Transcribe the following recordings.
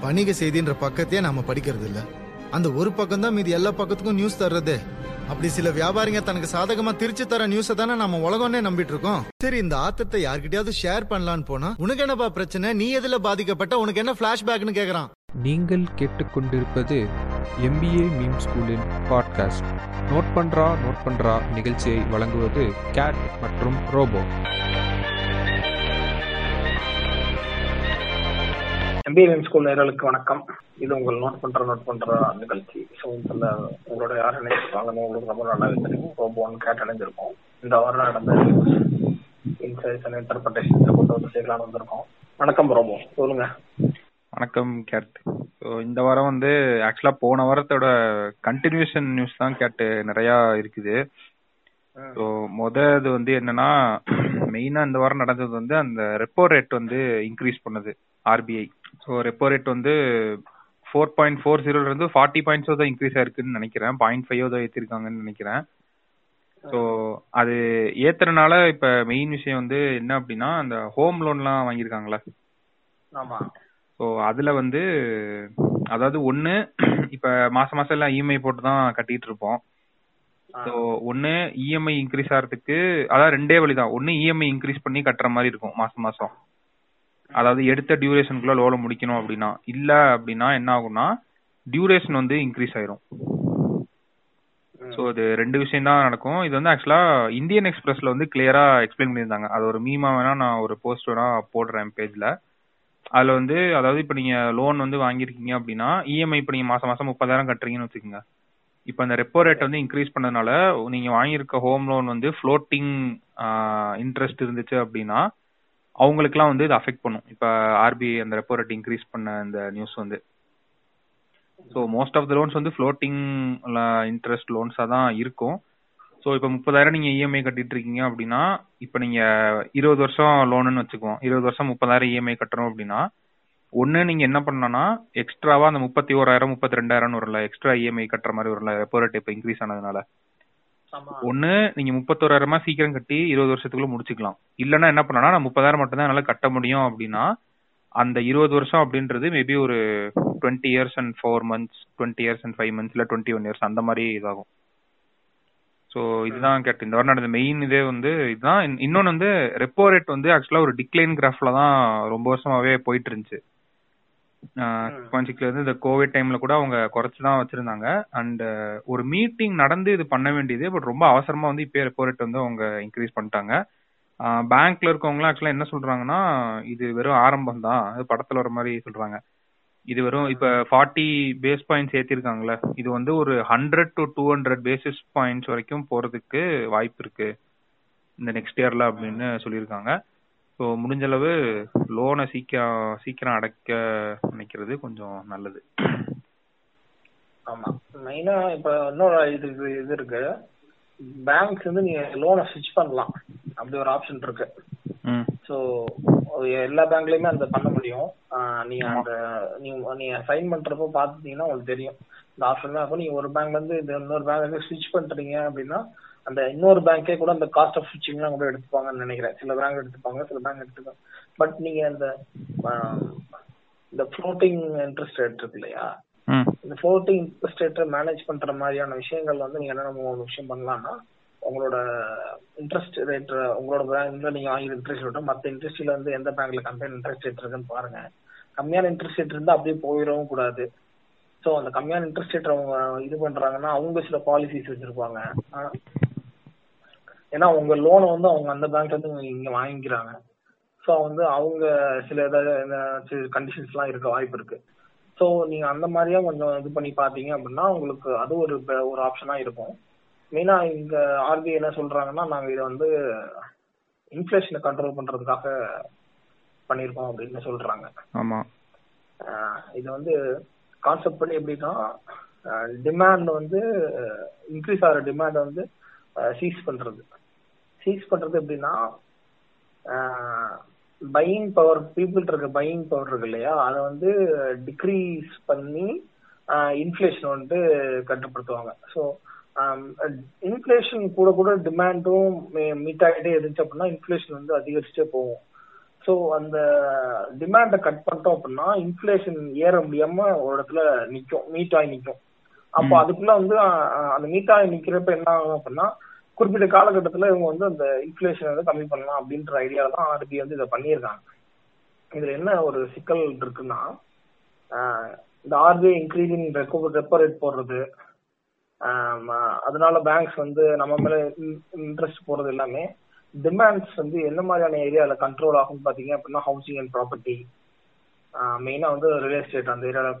வணிக செய்தின்ற பக்கத்தையே நாம படிக்கிறது இல்ல அந்த ஒரு பக்கம் தான் மீதி எல்லா பக்கத்துக்கும் நியூஸ் தர்றது. அப்படி சில வியாபாரிங்க தனக்கு சாதகமா திருச்சி தர நியூஸ தானே நம்ம உலகம்னே நம்பிட்டு இருக்கோம் சரி இந்த ஆத்தத்தை யார்கிட்டயாவது ஷேர் பண்ணலான்னு போனா உனக்கு என்னப்பா பிரச்சனை? நீ எதுல பாதிக்கப்பட்ட? உனக்கு என்ன பிளாஷ்பேக்னு கேக்குறான். நீங்கள் கேட்டுக்கொண்டிருப்பது எம்பிஏ மீம் ஸ்கூலின் பாட்காஸ்ட் நோட் பண்றா நோட் பண்றா நிகழ்ச்சியை வழங்குவது கேட் மற்றும் ரோபோ எம்பிஏ ஸ்கூல் நேர்களுக்கு வணக்கம். இது உங்கள் நோட் பண்ற நோட் பண்ற நிகழ்ச்சி. ஸோ இதுல உங்களோட யார் இணைஞ்சிருக்காங்கன்னு உங்களுக்கு ரொம்ப நல்லாவே தெரியும். ரோபோ ஒன் கேட் இணைஞ்சிருக்கோம். இந்த வாரம் நடந்த இன்சைட்ஸ் அண்ட் இன்டர்பிரேஷன்ஸை கொண்டு வந்து சேர்க்கலாம்னு வந்திருக்கோம். வணக்கம் ரோபோ சொல்லுங்க. வணக்கம் கேட். ஸோ இந்த வாரம் வந்து ஆக்சுவலா போன வாரத்தோட கண்டினியூஷன் நியூஸ் தான் கேட்டு நிறைய இருக்குது. ஸோ மொத இது வந்து என்னன்னா மெயினா இந்த வாரம் நடந்தது வந்து அந்த ரெப்போ ரேட் வந்து இன்க்ரீஸ் பண்ணது ஆர்பிஐ ஸோ ரெப்போ ரேட் வந்து ஃபோர் பாயிண்ட் ஃபோர் ஜீரோல இருந்து ஃபார்ட்டி பாயிண்ட்ஸோ தான் இன்க்ரீஸ் ஆயிருக்குன்னு நினைக்கிறேன். பாயிண்ட் ஃபைவ் தான் ஏற்றிருக்காங்கன்னு நினைக்கிறேன். ஸோ அது ஏத்துறனால இப்ப மெயின் விஷயம் வந்து என்ன அப்படின்னா அந்த ஹோம் லோன்லாம் வாங்கியிருக்காங்களா? ஆமா. ஸோ அதுல வந்து அதாவது ஒண்ணு இப்ப மாசம் மாசம் எல்லாம் இஎம்ஐ போட்டு தான் கட்டிட்டு இருப்போம். ஸோ ஒன்னு இஎம்ஐ இன்க்ரீஸ் ஆகிறதுக்கு அதாவது ரெண்டே வழி தான் ஒன்னு இஎம்ஐ இன்க்ரீஸ் பண்ணி கட்டுற மாதிரி இருக்கும் மாசம் மாசம். அதாவது எடுத்த டியூரேஷனுக்குள்ள லோனை முடிக்கணும் அப்படின்னா இல்ல அப்படின்னா என்ன ஆகும்னா டியூரேஷன் வந்து இன்க்ரீஸ் ஆயிரும். ஸோ இது ரெண்டு விஷயம் தான் நடக்கும். இது வந்து ஆக்சுவலா இந்தியன் எக்ஸ்பிரஸ்ல வந்து கிளியரா எக்ஸ்பிளைன் பண்ணியிருந்தாங்க. அது ஒரு மீமா வேணா நான் ஒரு போஸ்ட் வேணா போடுறேன் பேஜ்ல அதுல வந்து அதாவது இப்ப நீங்க லோன் வந்து வாங்கியிருக்கீங்க அப்படின்னா இஎம்ஐ இப்ப நீங்க மாசம் மாசம் முப்பதாயிரம் கட்டுறீங்கன்னு வச்சுக்கோங்க. இப்ப அந்த ரெப்போ ரேட் வந்து இன்க்ரீஸ் பண்ணதுனால நீங்க வாங்கியிருக்க ஹோம் லோன் வந்து ஃப்ளோட்டிங் இன்ட்ரெஸ்ட் இருந்துச்சு அப்படின்னா அவங்களுக்குலாம் வந்து இது அஃபெக்ட் பண்ணும். இப்போ ஆர்பிஐ அந்த ரெப்போ ரேட் இன்க்ரீஸ் பண்ண அந்த நியூஸ் வந்து. So most of the loans வந்து ஃப்ளோட்டிங் இன்ட்ரெஸ்ட் லோன்ஸாக தான் இருக்கும். ஸோ இப்போ முப்பதாயிரம் நீங்கள் இஎம்ஐ கட்டிட்டு இருக்கீங்க அப்படின்னா இப்போ நீங்கள் இருபது வருஷம் லோனுன்னு வச்சுக்குவோம். இருபது வருஷம் முப்பதாயிரம் இஎம்ஐ கட்டணும் அப்படின்னா ஒன்று நீங்கள் என்ன பண்ணணும்னா எக்ஸ்ட்ராவாக அந்த முப்பத்தி ஓராயிரம் முப்பத்தி ரெண்டாயிரம்னு வரல எக்ஸ்ட்ரா இஎம்ஐ கட்டுற மாதிரி வரல ரெப்போ ரேட் இப்போ இன்க்ரீஸ் ஆனதுனால. ஒன்னு நீங்க முப்பத்தோராயிரமா சீக்கிரம் கட்டி இருபது வருஷத்துக்குள்ள முடிச்சுக்கலாம். இல்லன்னா என்ன பண்ணனா நான் முப்பதாயிரம் மட்டும் தான் என்னால கட்ட முடியும் அப்படின்னா அந்த இருபது வருஷம் அப்படின்றது மேபி ஒரு twenty years and four months twenty years and five months இல்ல டுவெண்ட்டி ஒன் இயர்ஸ் அந்த மாதிரி இதாகும். ஸோ இதுதான் கேட்டு இந்த வாரம் நடந்த மெயின் இதே வந்து இதுதான். இன்னொன்னு வந்து ரெப்போ ரேட் வந்து ஆக்சுவலா ஒரு டிக்ளைன் கிராஃப்ல தான் ரொம்ப வருஷமாவே போயிட்டு இருந்துச்சு. சிக்ஸ்ல இருந்து இந்த கோவிட் டைம்ல கூட அவங்க குறைச்சு தான் வச்சிருந்தாங்க. அண்ட் ஒரு மீட்டிங் நடந்து இது பண்ண வேண்டியது பட் ரொம்ப அவசரமா வந்து இப்போ ரெப்போ ரேட் வந்து அவங்க இன்க்ரீஸ் பண்ணிட்டாங்க. பேங்க்ல இருக்கவங்களாம் ஆக்சுவலா என்ன சொல்றாங்கன்னா இது வெறும் ஆரம்பம் தான். படத்துல வர மாதிரி சொல்றாங்க. இது வெறும் இப்ப ஃபார்ட்டி பேஸ் பாயிண்ட்ஸ் ஏத்திருக்காங்கல்ல. இது வந்து ஒரு hundred to two hundred basis points வரைக்கும் போறதுக்கு வாய்ப்பு இருக்கு. இந்த நெக்ஸ்ட் இயர்ல அப்படின்னு சொல்லியிருக்காங்க. ஸோ முடிஞ்ச அளவு லோனை சீக்கிரம் சீக்கிரம் அடைக்க நினைக்கிறது கொஞ்சம் நல்லது. ஆமா. மெயினா இப்ப இன்னொரு இது இது இருக்கு. பேங்க்ஸ் வந்து நீங்க லோனை ஸ்விட்ச் பண்ணலாம். அப்படி ஒரு ஆப்ஷன் இருக்கு. ஸோ எல்லா பேங்க்லயுமே அந்த பண்ண முடியும். நீங்க அந்த நீங்க நீங்க சைன் பண்றப்போ பாத்துட்டீங்கன்னா உங்களுக்கு தெரியும். இந்த ஆப்ஷன் தான் நீங்க ஒரு பேங்க்ல இருந்து இன்னொரு பேங்க் வந்து ஸ்விட்ச் பண்றீங்க அப்படின்னா அந்த இன்னொரு பேங்கே கூட அந்த காஸ்ட் ஆஃப் ஸ்விட்சிங்லாம் கூட எடுத்துப்பாங்கன்னு நினைக்கிறேன். சில பேங்க் எடுத்துப்பாங்க சில பேங்க் எடுத்துப்பாங்க. பட் நீங்க அந்த இந்த ஃப்ளோட்டிங் இன்ட்ரெஸ்ட் ரேட் இருக்கு இல்லையா? இந்த ஃப்ளோட்டிங் இன்ட்ரெஸ்ட் ரேட்டை மேனேஜ் பண்ற மாதிரியான விஷயங்கள் வந்து நீங்க என்ன ஒரு விஷயம் பண்ணலாம்னா உங்களோட இன்ட்ரெஸ்ட் ரேட் உங்களோட பேங்க்ல நீங்க வாங்கி இன்ட்ரெஸ்ட் ரேட் மத்த இன்ட்ரெஸ்ட்ல வந்து எந்த பேங்க்ல கம்பெனி இன்ட்ரெஸ்ட் ரேட் இருக்குன்னு பாருங்க. கம்மியான இன்ட்ரெஸ்ட் ரேட் இருந்தா அப்படியே போயிடவும் கூடாது. ஸோ அந்த கம்மியான இன்ட்ரெஸ்ட் ரேட் அவங்க இது பண்றாங்கன்னா அவங்க சில பாலிசிஸ் வச்சிருப்பாங்க. ஏன்னா உங்க லோனை வந்து அவங்க அந்த பேங்க்ல இருந்து இங்க வாங்கிக்கிறாங்க. ஸோ வந்து அவங்க சில ஏதாவது கண்டிஷன்ஸ் இருக்க வாய்ப்பு இருக்கு. ஸோ நீங்க அந்த மாதிரியா கொஞ்சம் இது பண்ணி பாத்தீங்க அப்படின்னா உங்களுக்கு அது ஒரு ஒரு ஆப்ஷனா இருக்கும். மெயினா இங்க ஆர்பிஐ என்ன சொல்றாங்கன்னா நாங்க இதை வந்து இன்ஃபிளேஷனை கண்ட்ரோல் பண்றதுக்காக பண்ணிருக்கோம் அப்படின்னு சொல்றாங்க. ஆமா. இது வந்து கான்செப்ட் பண்ணி எப்படின்னா டிமாண்ட் வந்து இன்க்ரீஸ் ஆகிற டிமாண்ட் வந்து சீஸ் பண்றது. சீஸ் பண்றது எப்படின்னா பையிங் பவர் பீப்புள் இருக்க பையிங் பவர் இருக்கு இல்லையா? அதை வந்து டிக்ரீஸ் பண்ணி இன்ஃபிளேஷன் வந்துட்டு கட்டுப்படுத்துவாங்க. ஸோ இன்ஃபிளேஷன் கூட கூட டிமாண்டும் மீட் ஆகிட்டே இருந்துச்சு அப்படின்னா இன்ஃபிளேஷன் வந்து அதிகரிச்சுட்டே போகும். ஸோ அந்த டிமாண்டை கட் பண்ணிட்டோம் அப்படின்னா இன்ஃபிளேஷன் ஏற முடியாம ஒரு இடத்துல நிக்கும் மீட் ஆகி நிக்கும். அப்போ அதுக்குள்ள வந்து அந்த மீட் ஆகி நிக்கிறப்ப என்ன ஆகும் அப்படின்னா குறிப்பிட்ட காலகட்டத்துல இவங்க வந்து அந்த இன்ஃபிளேஷன் வந்து கம்மி பண்ணலாம் அப்படின்ற ஐடியா தான் ஆர்பிஐ வந்து இதை பண்ணியிருக்காங்க. இதுல என்ன ஒரு சிக்கல் இருக்குன்னா இந்த RBI increasing repo repo rate போடுறது அதனால பேங்க்ஸ் வந்து நம்ம மேல இன்ட்ரெஸ்ட் போறது எல்லாமே டிமாண்ட்ஸ் வந்து என்ன மாதிரியான ஏரியால கண்ட்ரோல் ஆகும் பாத்தீங்க அப்படின்னா ஹவுசிங் அண்ட் ப்ராப்பர்ட்டி மெயினா வந்து ரியல் எஸ்டேட் அந்த ஏரியாவில்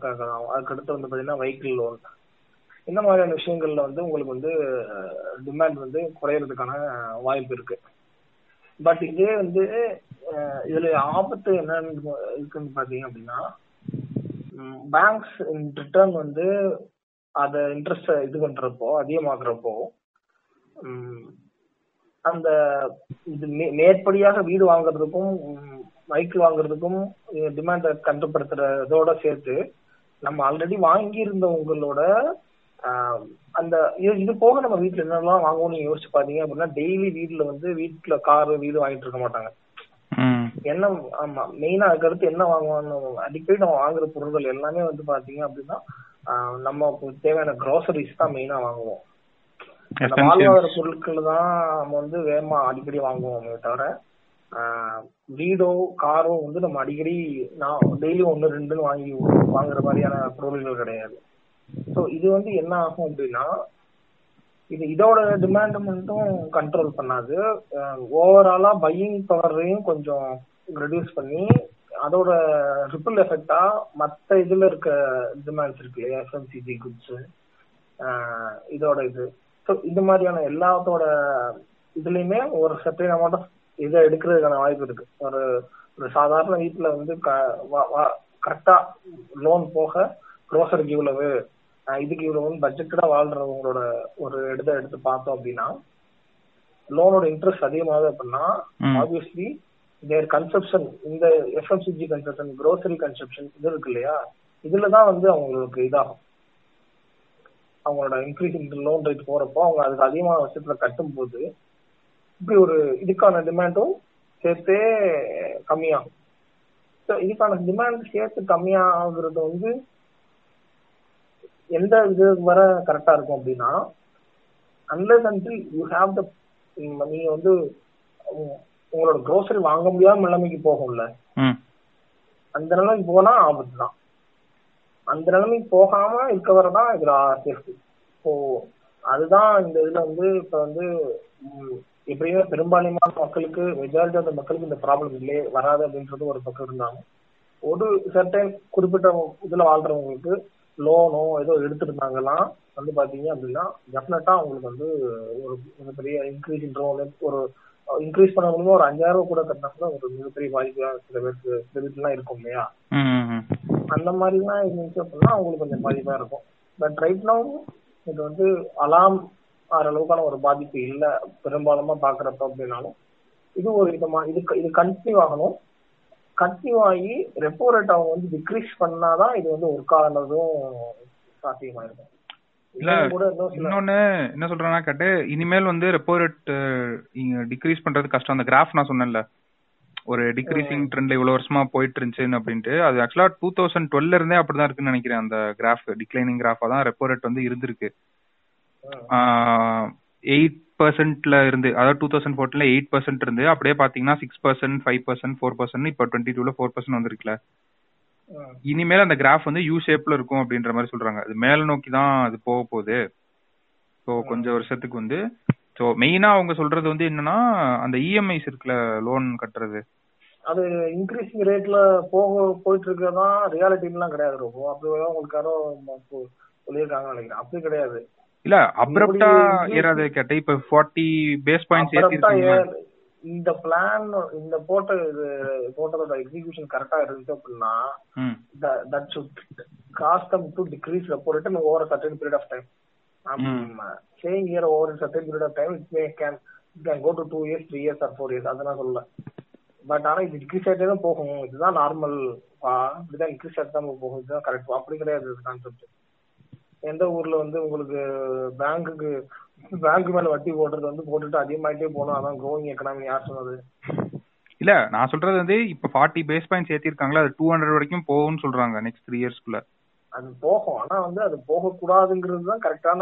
அதுக்கடுத்து வந்து பாத்தீங்கன்னா வெஹிக்கிள் லோன் இந்த மாதிரியான விஷயங்கள்ல வந்து உங்களுக்கு வந்து டிமாண்ட் வந்து குறையறதுக்கான வாய்ப்பு இருக்கு. பட் இதே வந்து இதுல ஆபத்து என்னன்னு இருக்குன்னு பாத்தீங்க அப்படின்னா பேங்க்ஸ் ரிட்டர்ன் வந்து அத இன்ட்ரெஸ்ட் இது பண்றப்போ அதிகமாக்குறப்போ அந்த இது மே- மேற்படியாக வீடு வாங்குறதுக்கும் பைக் வாங்குறதுக்கும் டிமாண்ட கட்டுப்படுத்துறதோட சேர்த்து நம்ம ஆல்ரெடி வாங்கியிருந்தவங்களோட அந்த இது போக நம்ம வீட்ல என்னெல்லாம் வாங்குவோம்னு யோசிச்சு பாத்தீங்க அப்படின்னா டெய்லி வீட்ல வந்து வீட்ல கார் வீடு வாங்கிட்டு இருக்க மாட்டாங்க. என்ன ஆமா மெயினா அதுக்கடுத்து என்ன வாங்குவோம் அடிக்கடி நம்ம வாங்குற பொருட்கள் எல்லாமே வந்து பாத்தீங்க அப்படின்னா நம்ம தேவையான க்ரோசரிஸ் தான் மெயினா வாங்குவோம். வாழ்வாதார பொருட்கள் தான் நம்ம வந்து வேகமா அடிக்கடி வாங்குவோமே தவிர வீடோ காரோ வந்து நம்ம அடிக்கடி நான் டெய்லி ஒன்னு ரெண்டுன்னு வாங்கி வாங்குற மாதிரியான பொருள்கள் கிடையாது. ஸோ இது வந்து என்ன ஆகும் அப்படின்னா இது இதோட டிமாண்ட் மட்டும் கண்ட்ரோல் பண்ணாது. ஓவராலா பையிங் பவரையும் கொஞ்சம் ரெடியூஸ் பண்ணி அதோட ரிப்பிள் எஃபெக்டா மத்த இதுல இருக்க டிமாண்ட்ஸ் இருக்கு இல்லையா? எஃப்எம்சிஜி குட்ஸ் இதோட இது. ஸோ இந்த மாதிரியான எல்லாத்தோட இதுலயுமே ஒரு சர்டைன் அமௌண்ட் ஆஃப் இதை எடுக்கிறதுக்கான வாய்ப்பு இருக்கு. ஒரு ஒரு சாதாரண வீட்டுல வந்து கரெக்டா லோன் போக க்ரோசர் இவ்வளவு இதுக்கு இவ்வளவு பட்ஜெட்டடா வாழ்றவங்களோட ஒரு இடத்த எடுத்து பார்த்தோம் அப்படின்னா லோனோட இன்ட்ரெஸ்ட் அதிகமாகுது அப்படின்னா. ஆப்வியஸ்லி தேர் கன்சப்ஷன் இந்த எஃப்எம்சிஜி கன்சப்ஷன் க்ரோசரி கன்சப்ஷன் இது இருக்கு இல்லையா? இதுலதான் வந்து அவங்களுக்கு இதாகும். அவங்களோட இன்க்ரீஸ் இன் லோன் ரேட் போறப்போ அவங்க அதுக்கு அதிகமான வருஷத்துல கட்டும் போது இப்படி ஒரு இதுக்கான டிமாண்டும் சேர்த்தே கம்மியாகும். ஸோ இதுக்கான டிமாண்ட் சேர்த்து கம்மியாகிறது வந்து எந்த இது வர கரெக்டா இருக்கும் அப்படின்னா unless until you have the நீங்க வந்து உங்க- உங்களோட க்ரோசரி வாங்க முடியாத நிலைமைக்கு போகும்ல. அந்த நிலைமைக்கு போனா ஆபத்து தான் அந்த நிலைமைக்கு போகாம இருக்க வரதான் இதுல சேஃப்டி ஸோ அதுதான் இந்த இதுல வந்து இப்ப வந்து எப்படியுமே பெரும்பான்மையான மக்களுக்கு மெஜாரிட்டி ஆஃப் மக்களுக்கு இந்த ப்ராப்ளம் இல்லையே வராது அப்படின்றது ஒரு பக்கம் இருந்தாலும் ஒரு சர்டன் குறிப்பிட்ட இதுல வாழ்றவங்களுக்கு லோனோ ஏதோ எடுத்திருந்தாங்கலாம் வந்து பாத்தீங்க அப்படின்னா டெஃபினட்டா அவங்களுக்கு வந்து ஒரு மிகப்பெரிய இன்க்ரீஸ் ஒரு இன்க்ரீஸ் பண்ண முடியுமோ? ஒரு அஞ்சாயிரம் ரூபாய் கூட கட்டினா கூட ஒரு மிகப்பெரிய பாதிப்பு சில பேருக்கு சில வீட்டுலாம் இருக்கும் இல்லையா. அந்த மாதிரிலாம் இருந்துச்சு அப்படின்னா அவங்களுக்கு கொஞ்சம் பாதிப்பா இருக்கும். பட் ரைட் நோ இது வந்து அலாம் ஆகிற அளவுக்கான ஒரு பாதிப்பு இல்ல. பெரும்பாலுமா பாக்குறப்ப அப்படின்னாலும் இது ஒரு விதமா இது இது கண்டினியூ ஆகணும். கண்டினியூ ஆகி ரெப்போ ரேட் அவங்க வந்து டிக்ரீஸ் பண்ணாதான் இது வந்து ஒர்க் ஆனதும் இன்னும் சில இன்னொன்னு என்ன சொல்றேன்னா கேட்டு இனிமேல் வந்து ரெப்போ ரேட் டிக்ரீஸ் பண்றது கஷ்டம். அந்த கிராஃப் நான் சொன்னேன்ல. ஒரு டிக்ரீசிங் ட்ரெண்ட்ல இவ்வளவு வருஷமா போயிட்டு இருந்துச்சுன்னு அப்படின்ட்டு அது ஆக்சுவலா டூ தௌசண்ட் டுவெல்ல இருந்தே அப்படிதான் இருக்குன்னு நினைக்கிறேன். அந்த கிராஃப் டிக்ளைனிங் கிராஃபா தான் ரெப்போ ரேட் வந்து இருந்திருக்கு. எயிட் பர்சன்ட்ல இருந்து அதாவது டூ தௌசண்ட் ஃபோர்டீன்ல எயிட் பர்சன்ட் இருந்து அப்படியே பாத்தீங்கன்னா six percent five percent four percent இப்போ டுவெண்ட்டி டூல ஃபோர் பர்சன்ட் வந்திருக்குல. இனிமேல் அந்த கிராஃப் வந்து யூ ஷேப்ல இருக்கும் அப்படின்ற மாதிரி சொல்றாங்க. அது மேல நோக்கி தான் அது போக போகுது. ஸோ கொஞ்சம் வருஷத்துக்கு வந்து ஸோ மெயினா அவங்க சொல்றது வந்து என்னன்னா அந்த இஎம்ஐஸ் இருக்குல்ல லோன் கட்டுறது. அது இன்க்ரீசிங் ரேட்ல போக போயிட்டு இருக்கிறதான் ரியாலிட்டிலாம் கிடையாது ரொம்ப. அப்படி உங்களுக்கு யாரோ ம- சொ- சொல்லியிருக்காங்கன்னு நினைக்கிறேன். அப்படி கிடையாது. இல்ல அப்ரப்டா ஏறாது கேட்ட இப்ப ஃபார்ட்டி பேஸ் பாயிண்ட்ஸ் ஏத்தி இந்த பிளான் இந்த போட்ட போட்டதோட எக்ஸிகியூஷன் கரெக்டா இருந்துச்சு அப்படின்னா that should cost them to decrease repo rate over certain period of time saying year over certain period of time it may can can go to two years three years or four years அதெல்லாம் சொல்லல. But ஆனா இது degrees ஆகிட்டே தான் போகும். இதுதான் normal இப்படிதான் increase ஆகிட்டு தான் போகும். இதுதான் கரெக்ட் அப்படி கிடையாது கான்செப்ட் எந்த ஊர்ல வந்து உங்களுக்கு பேங்க்குக்கு பேங்க் மேல வட்டி போடுறது வந்து போட்டுட்டு அதிகமாயிட்டே போகணும். அதான் க்ரோயிங் எக்கனாமி யார் சொன்னது? இல்ல நான் சொல்றது வந்து இப்ப ஃபார்ட்டி பேஸ் பாயிண்ட்ஸ் ஏத்திருக்காங்களா அது டூ ஹண்ட்ரட் வரைக்கும் போகும்னு சொல்றாங்க நெக்ஸ்ட் த்ரீ இயர்ஸ்க்குள்ள அது போகும். ஆனா வந்து அது போகக்கூடாதுங்கிறது தான் கரெக்டான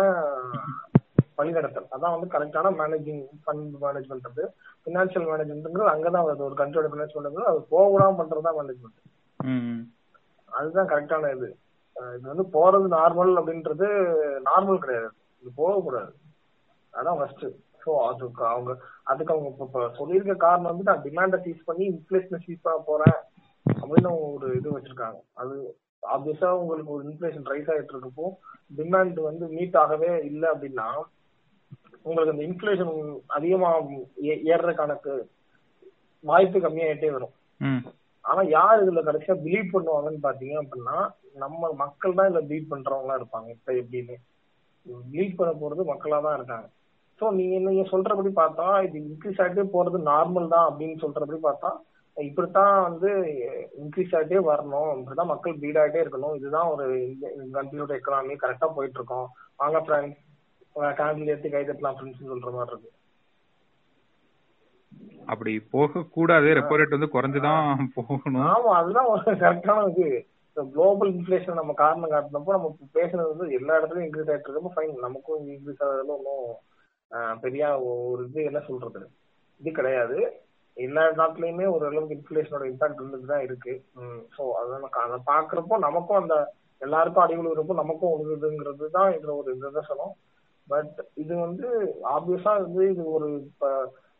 வழிநடத்தல். அதான் வந்து கரெக்டான மேனேஜிங் ஃபண்ட் மேனேஜ் பண்றது பினான்சியல் மேனேஜ்மெண்ட்ங்கிறது அங்கதான் வருது. ஒரு கண்ட்ரோட பினான்ஸ் அது போகக்கூடாம பண்றதுதான் மேனேஜ்மெண்ட் ம் அதுதான் கரெக்டான இது. இது வந்து போறது நார்மல் அப்படின்றது நார்மல் கிடையாது. இது போகக்கூடாது. அதான் ஃபர்ஸ்ட் ஸோ அதுக்கு அவங்க அதுக்கு அவங்க இப்ப சொல்லியிருக்க காரணம் வந்து நான் டிமாண்டை சீஸ் பண்ணி இன்ஃபிளேஷனை சீஸ் பண்ண போறேன் அப்படின்னு அவங்க ஒரு இது வச்சிருக்காங்க. அது ஆப்வியஸா உங்களுக்கு ஒரு இன்ஃபிளேஷன் ரைஸ் ஆகிட்டு இருக்கப்போ டிமாண்ட் வந்து மீட் ஆகவே இல்லை அப்படின்னா உங்களுக்கு அந்த இன்ஃபிளேஷன் அதிகமா ஏ- ஏறுற கணக்கு வாய்ப்பு கம்மியாயிட்டே வரும். ம். ஆனா யார் இதுல கடைசியா பிலீவ் பண்ணுவாங்கன்னு பாத்தீங்க அப்படின்னா நம்ம மக்கள் தான் இதுல பிலீவ் பண்றவங்களா இருப்பாங்க. இப்ப எப்படின்னு. பிலீவ் பண்ண போறது மக்களா தான் இருக்காங்க. சோ நீங்க நீங்க சொல்றபடி பார்த்தா இது இன்க்ரீஸ் ஆகிட்டே போறது நார்மல் தான் அப்படின்னு சொல்றபடி பார்த்தா இப்படித்தான் வந்து இன்க்ரீஸ் ஆகிட்டே வரணும். இப்படிதான் மக்கள் பீட் ஆகிட்டே இருக்கணும். இதுதான் ஒரு கண்ட்ரியோட எக்கனாமி கரெக்டா போயிட்டு இருக்கோம். வாங்க ஃப்ரெண்ட்ஸ் கேண்டில் ஏற்றி கை தட்டலாம் ஃப்ரெண்ட்ஸ் சொல்ற மாதிரி இருக்கு. அப்படி போக கூடாது ரெப்போ ரேட் வந்து குறைஞ்சுதான் போகணும். ஆமா அதுதான் ஒரு கரெக்டான இது. குளோபல் இன்ஃபிளேஷன் நம்ம காரணம் காட்டினப்போ நம்ம பேசுனது வந்து எல்லா இடத்துலயும் இன்க்ரீஸ் ஆயிட்டு இருக்கப்போ ஃபைன் நமக்கும் இன்க்ரீஸ் ஆகுறதுல ஒன்றும் பெரிய ஒரு இது என்ன சொல்றது? இது கிடையாது. எல்லா நாட்டிலயுமே ஒரு அளவுக்கு இன்ஃபிளேஷனோட இம்பாக்ட் இருந்துட்டு தான் இருக்கு. ஸோ அதான் அதை பாக்குறப்போ நமக்கும் அந்த எல்லாருக்கும் அடி விழுகிறப்போ நமக்கும் உழுகுதுங்கிறது தான் இதுல ஒரு நிதர்சனம் பட் இது வந்து ஆப்வியஸா வந்து இது ஒரு இப்போ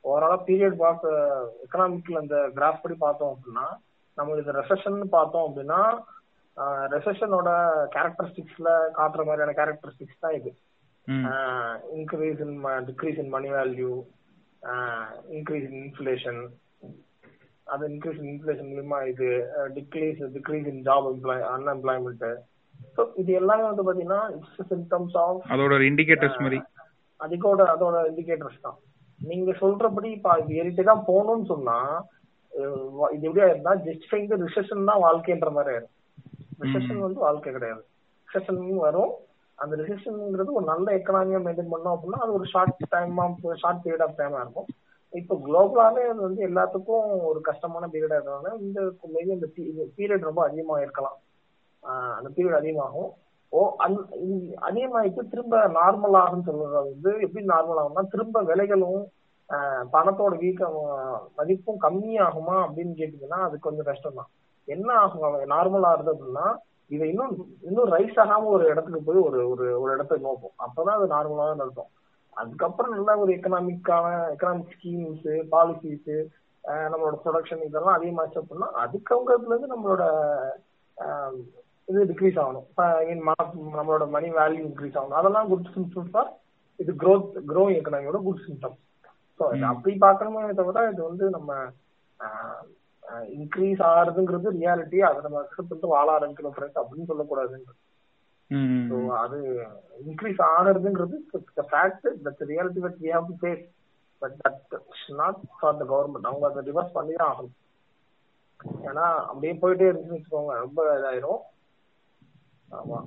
ஓவராலா பீரியட் பார்க்க எக்கனாமிக்ல அந்த கிராஃப் படி பார்த்தோம் அப்படின்னா நம்ம இது ரெசஷன் பார்த்தோம் அப்படின்னா ரெசஷனோட கேரக்டரிஸ்டிக்ஸ்ல காட்டுற மாதிரியான கேரக்டரிஸ்டிக்ஸ் தான் இது. Increase in decrease in money value increase in inflation அது இன்க்ரீஸ் இன் இன்ஃபிளேஷன் மூலியமா இது decrease decrease in job employ unemployment so இது எல்லாமே வந்து பாத்தீங்கன்னா இட்ஸ் சிம்டம்ஸ் ஆஃப் அதோட இண்டிகேட்டர்ஸ் மாதிரி. அதுக்கோட அதோட இண்டிகேட்டர்ஸ் தான். நீங்க சொல்றபடி இப்ப ஏறிட்டே தான் போகணும்னு சொன்னா இது எப்படியா இருந்தா ஜஸ்டிஃபைங் ரிசெஷன் தான் வாழ்க்கைன்ற மாதிரி ஆயிரும். ரிசெஷன் வந்து வாழ்க்கை கிடையாது. ரிசெஷன் வரும். அந்த ரிசெஷன்ங்கிறது ஒரு நல்ல எக்கனாமியா மெயின்டைன் பண்ணோம் அப்படின்னா அது ஒரு ஷார்ட் டைமா ஷார்ட் பீரியட் ஆஃப் டைமா இருக்கும். இப்போ குளோபலாவே அது வந்து எல்லாத்துக்கும் ஒரு கஷ்டமான பீரியடா இருக்கிறதுனால இந்த மேபி இந்த பீரியட் ரொம்ப அதிகமா இருக்கலாம். அந்த பீரியட் அதிகமாகும். ஓ அந் இது திரும்ப நார்மல் ஆகும்னு சொல்றது வந்து எப்படி நார்மல் ஆகும்னா திரும்ப விலைகளும் பணத்தோட வீக்கம் மதிப்பும் கம்மியாகுமா அப்படின்னு கேட்டீங்கன்னா அது கொஞ்சம் கஷ்டம் தான் என்ன ஆகும்? நார்மல் ஆகுது அப்படின்னா இதை இன்னும் இன்னும் ரைஸ் ஆகாம ஒரு இடத்துக்கு போய் ஒரு ஒரு ஒரு இடத்த நோக்கும். அப்பதான் அது நார்மலாக நடக்கும் அதுக்கப்புறம் நல்ல ஒரு எக்கனாமிக்கான எக்கனாமிக் ஸ்கீம்ஸ் பாலிசிஸ் நம்மளோட ப்ரொடக்ஷன் இதெல்லாம் அதிகமாச்சு அப்படின்னா அதுக்கு அவங்க இருந்து நம்மளோட இது டிக்ரீஸ் ஆகணும். மீன் நம்மளோட மணி வேல்யூ இன்க்ரீஸ் ஆகணும். அதெல்லாம் குட் சிம்டம் ஃபார் இது க்ரோத் க்ரோயிங் எக்கனாமியோட குட் சிம்டம் ஸோ அப்படி பார்க்கணுமே தவிர இது வந்து நம்ம இன்க்ரீஸ் ஆகுறதுங்கிறது ரியாலிட்டி அதை நம்ம அக்செப்ட் பண்ணிட்டு வாழ ஆரம்பிக்கணும் ஃப்ரெண்ட்ஸ் அப்படின்னு சொல்லக்கூடாதுன்றது. ஸோ அது increase ஆகுறதுங்கிறது fact that reality but we have to face but that not for the government அவங்க அதை ரிவர்ஸ் பண்ணி தான் ஆகணும். ஏன்னா அப்படியே போயிட்டே இருந்துச்சுன்னு வச்சுக்கோங்க ரொம்ப இதாயிரும். ஆமா.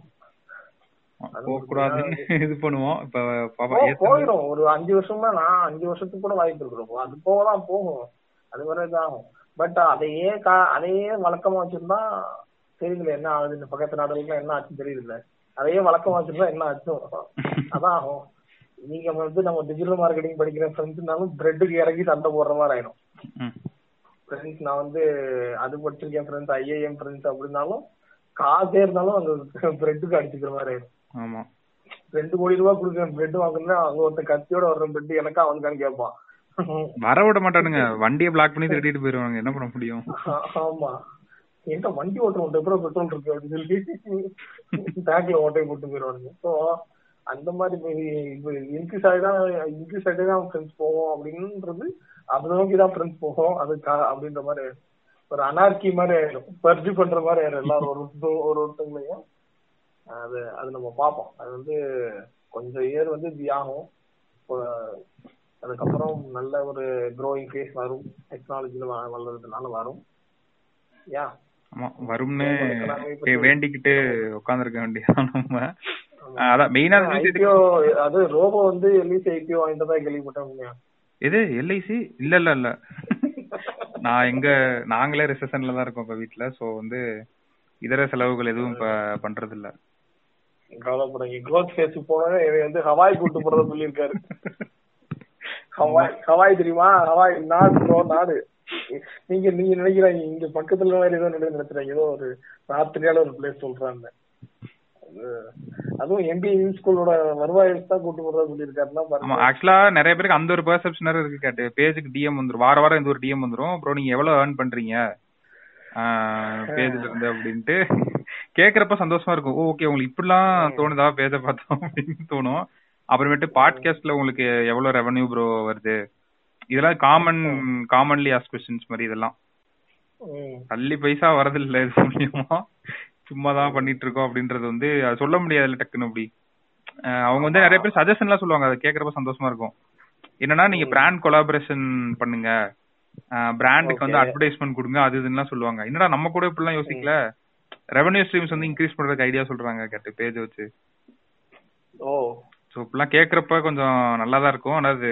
போக கூடாதுன்னு இது. பண்ணுவோம். இப்ப பாப்பா ஒரு அஞ்சு வருஷமா நான் அஞ்சு வருஷத்துக்கு கூட வாய்ப்பு இருக்கிறோம் அது போகலாம் போகும். அது வரை இதாகும் பட் அதையே அதையே வழக்கமா வச்சிருந்தா தெரியல என்ன ஆகுது. இந்த பக்கத்து நாடுகளுக்கு என்ன ஆச்சுன்னு தெரியல. அதையே வழக்கமா வச்சிருந்தா என்ன ஆச்சும் அதான் ஆகும். நீங்க வந்து நம்ம டிஜிட்டல் மார்க்கெட்டிங் படிக்கிற ஃப்ரெண்ட்ஸ்னாலும் பிரெட்டுக்கு இறங்கி சண்டை போடுற மாதிரி ஆயிடும். ஃப்ரெண்ட்ஸ் நான் வந்து அது படிச்சிருக்கேன் ஃப்ரெண்ட்ஸ் ஐஏஎம் ஃப்ரெண்ட்ஸ் அப்படின்னாலும் காசே இருந்தாலும் அந்த பிரெட்டுக்கு அடிச்சுக்கிற மாதிரி ஆயிடும். ஆமா. ரெண்டு கோடி ரூபாய் கொடுக்குறேன் பிரெட் வாங்குனா அங்க ஒருத்தன் கத்தியோட வர்ற பிரெட் எனக்கா அவனுக்கான்னு கேட்பான். வர விட மாட்டானுங்க. வண்டியை பிளாக் பண்ணி திருடிட்டு போயிருவாங்க என்ன பண்ண முடியும்? ஆமா. என்கிட்ட வண்டி ஓட்டுறவன் எவ்வளவு பெட்ரோல் இருக்கு அப்படின்னு சொல்லி பேங்க்ல ஓட்டை போட்டு போயிடுவானுங்க. ஸோ அந்த மாதிரி இன்க்ரீஸ் ஆகிதான் இன்க்ரீஸ் ஆகிட்டே தான் ஃப்ரெண்ட்ஸ் போவோம் அப்படின்றது அதை நோக்கி தான் ஃப்ரெண்ட்ஸ் போகும் அது அப்படின்ற மாதிரி. ஒரு அனார்கி மாதிரி ஆயிடும் பர்ஜி பண்ற மாதிரி ஆயிடும் எல்லாரும் ஒரு ஒரு ஒருத்தங்களையும். அது அது நம்ம பார்ப்போம். அது வந்து கொஞ்சம் இயர் வந்து இப்படி ஆகும். அதுக்கப்புறம் நல்ல ஒரு க்ரோயிங் ஃபேஸ் வரும். டெக்னாலஜில வளர்றதுனால வரும். யா? வரும்னு வேண்டிக்கிட்டு உட்காந்துருக்க வேண்டியதான் நம்ம. அதான் மெயினா ஐபிஓ அது ரோபோ வந்து எல்ஐசி ஐபிஓ வாங்கிட்டதா கேள்விப்பட்டேன்? எது? எல்ஐசி இல்ல இல்ல இல்ல. நான் எங்க நாங்களே ரிசெஷன்ல தான் இருக்கோம் இப்ப வீட்ல. சோ வந்து இதர செலவுகள் எதுவும் இப்ப பண்றது இல்ல கவலைப்படாங்க க்ரோத் ஃபேஸ் போனோட இவன் வந்து ஹவாய் கூட்டு போறத சொல்லியிருக்காரு. ஹவாய் ஹவாய் தெரியுமா? ஹவாய் நாடு ப்ரோ நாடு. நீங்க நீங்க நினைக்கிறாங்க இங்க பக்கத்துல வேற ஏதோ நினைக்கிறாங்க ஏதோ ஒரு ராத்திரியால ஒரு பிளேஸ் சொல்றாங்க. அதுவும் எம்பி ஸ்கூலோட வருவாய் தான் கூட்டு போறதா பாருங்க. ஆக்சுவலா நிறைய பேருக்கு அந்த ஒரு பெர்செப்ஷன் இருக்கு கேட்டு. பேஜுக்கு டிஎம் வந்துரும். வார வாரம் இந்த ஒரு டிஎம் வந்துரும். அப்புறம் நீங்க எவ்வளவு ஏர்ன் பண்றீங்க? பேஜ்ல இருந்து அப்படின்ட்டு கேக்குறப்ப சந்தோஷமா இருக்கும். ஓகே உங்களுக்கு இப்படிலாம் தோணுதா? பேஜ பார்த்தோம். அப்படின்னு தோணும். அப்புறமேட்டு பாட்காஸ்ட்ல உங்களுக்கு எவ்வளவு ரெவன்யூ ப்ரோ வருது? இதெல்லாம் காமன் காமன்லி ஆஸ் கொஸ்டின்ஸ் மாதிரி இதெல்லாம். தள்ளி பைசா வரதில்ல இது மூலியமா. சும்மா தான் பண்ணிட்டு இருக்கோம் அப்படின்றது வந்து அது சொல்ல முடியாதுல்ல டக்குன்னு அப்படி. அவங்க வந்து நிறைய பேர் சஜஷன் எல்லாம் சொல்லுவாங்க அதை கேக்குறப்ப சந்தோஷமா இருக்கும். என்னன்னா நீங்க பிராண்ட் கொலாபரேஷன் பண்ணுங்க. பிராண்டுக்கு வந்து. அட்வர்டைஸ்மெண்ட் கொடுங்க அது இதுன்னு சொல்லுவாங்க. என்னடா நம்ம கூட இப்படிலாம் யோசிக்கல? ரெவன்யூ ஸ்ட்ரீம்ஸ் வந்து இன்க்ரீஸ் பண்றதுக்கு ஐடியா சொல்றாங்க கேட்டு பேஜ் வச்சு. ஓ. ஸோ இப்படிலாம் கேக்குறப்ப கொஞ்சம் நல்லா தான் இருக்கும். ஆனா அது